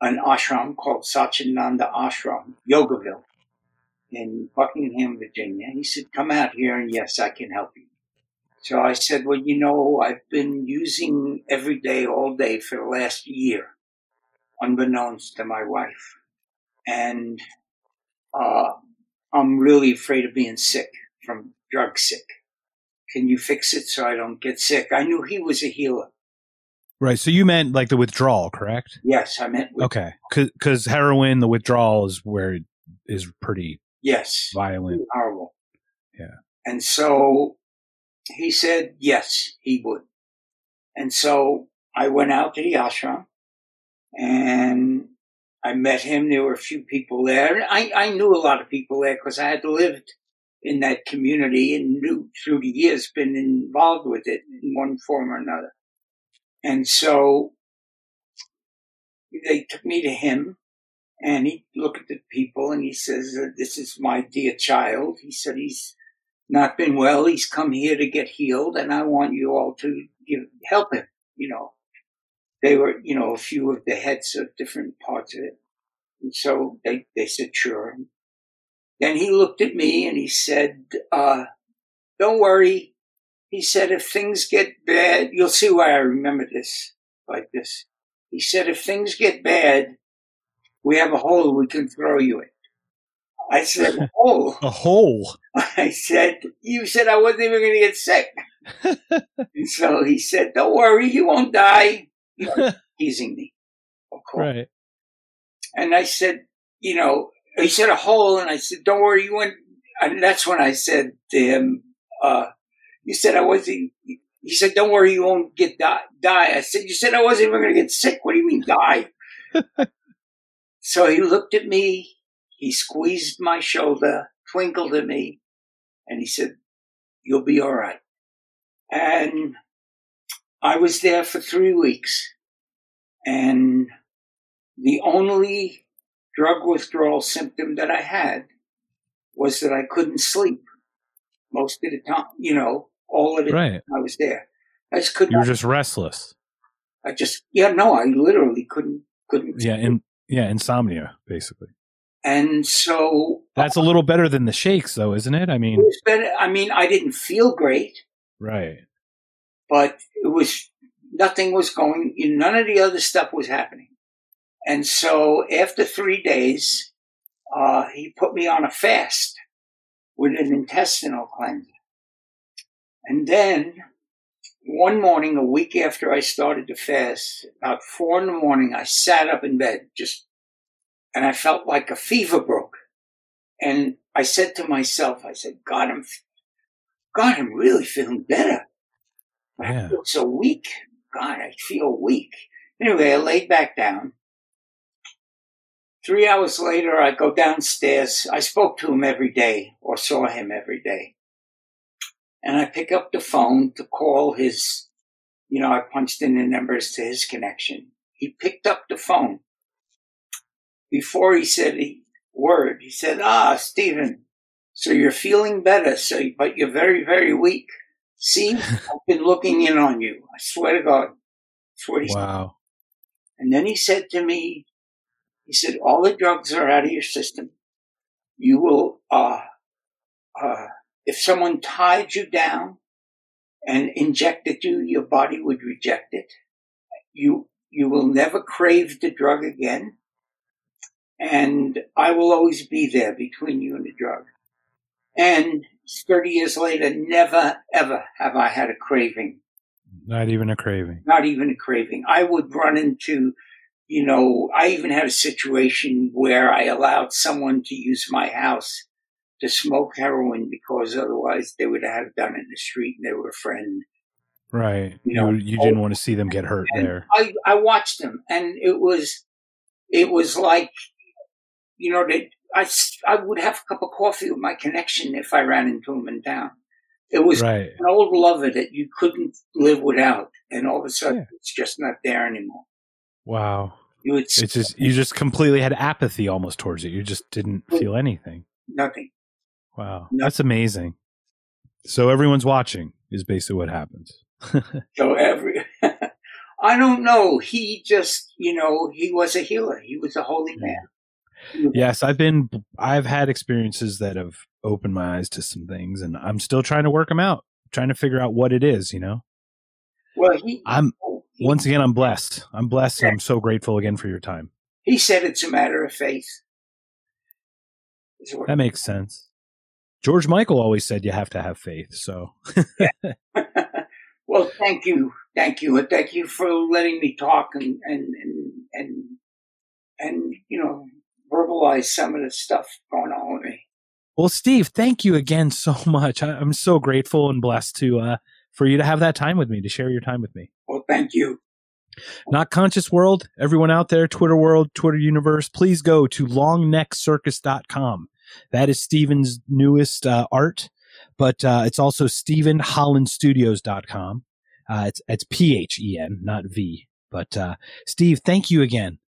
an ashram called Satchidananda Ashram, Yogaville in Buckingham, Virginia. He said, come out here and yes, I can help you. So I said, well, you know, I've been using every day, all day for the last year, unbeknownst to my wife. And, uh, I'm really afraid of being sick from drug sick. Can you fix it so I don't get sick? I knew he was a healer. Right. So you meant like the withdrawal, correct? Yes, I meant. Withdrawal. Okay. Because heroin, the withdrawal is where it is pretty Yes. Violent. Horrible. Yeah. And so he said, yes, he would. And so I went out to the ashram and I met him. There were a few people there. I, I knew a lot of people there because I had lived in that community and knew through the years been involved with it in one form or another. And so they took me to him and he looked at the people and he says, uh, This is my dear child. He said, He's not been well. He's come here to get healed, and I want you all to give, help him. You know, they were, you know, a few of the heads of different parts of it. And so they, they said, Sure. Then he looked at me and he said, uh, Don't worry. He said, If things get bad, you'll see why I remember this like this. He said, If things get bad, we have a hole we can throw you in. I said, a hole. a hole. I said, you said I wasn't even going to get sick. and so he said, don't worry, you won't die. You know, teasing me, of course. Right. And I said, you know, he said a hole, and I said, don't worry, you won't. And that's when I said to him, uh, you said I wasn't. He said, "Don't worry, you won't get die." die. I said, "You said I wasn't even going to get sick. What do you mean die?" So he looked at me, he squeezed my shoulder, twinkled at me, and he said, You'll be all right. And I was there for three weeks. And the only drug withdrawal symptom that I had was that I couldn't sleep most of the time, you know, all of the right. time I was there. I just couldn't. You were just restless. I just, yeah, no, I literally couldn't, couldn't. Yeah. And yeah, insomnia, basically. And so that's a little better than the shakes, though, isn't it? I mean, it better, I mean, I didn't feel great, right? But it was nothing was going. None of the other stuff was happening. And so after three days, uh, he put me on a fast with an intestinal cleanser. And then one morning, a week after I started to fast, about four in the morning, I sat up in bed just, and I felt like a fever broke. And I said to myself, I said, God, I'm, God, I'm really feeling better. Yeah. I feel so weak. God, I feel weak. Anyway, I laid back down. Three hours later, I go downstairs. I spoke to him every day or saw him every day and I pick up the phone to call his, you know, I punched in the numbers to his connection. He picked up the phone. Before he said a word, he said, ah, Stephen, so you're feeling better, so, but you're very, very weak. See, I've been looking in on you. I swear to God. That's what he wow. said. And then he said to me, he said, all the drugs are out of your system. You will, uh, uh, if someone tied you down and injected you, your body would reject it. You, you will never crave the drug again. and I will always be there between you and the drug. And 30 years later, never, ever have I had a craving. Not even a craving. Not even a craving. I would run into, you know, I even had a situation where I allowed someone to use my house to smoke heroin because otherwise they would have done it in the street and they were a friend. Right. You, know, you, you didn't want to see them get hurt there. I, I watched them and it was, it was like, you know, that I, I would have a cup of coffee with my connection if I ran into him in town. It was right. an old lover that you couldn't live without, and all of a sudden yeah. it's just not there anymore. Wow. You would it's just you just completely had apathy almost towards it. You just didn't feel anything. Nothing. Wow. Nothing. That's amazing. So everyone's watching is basically what happens. so every I don't know. He just, you know, he was a healer. He was a holy man. Yes, I've been I've had experiences that have opened my eyes to some things and I'm still trying to work them out, trying to figure out what it is, you know. Well, he, I'm he, once again I'm blessed. I'm blessed I'm so grateful again for your time. He said it's a matter of faith. That makes sense. George Michael always said you have to have faith, so Well, thank you. Thank you. And thank you for letting me talk and and and and, and you know verbalize some of the stuff going on with me. Well, Steve, thank you again so much. I, am so grateful and blessed to uh, for you to have that time with me, to share your time with me. Well, thank you. Not conscious world, everyone out there, Twitter world, Twitter universe, please go to longneckcircus.com. That is Stephen's newest uh, art, but uh, it's also StephenHollandStudios.com. Uh, it's it's P H E N, not V. But uh, Steve, thank you again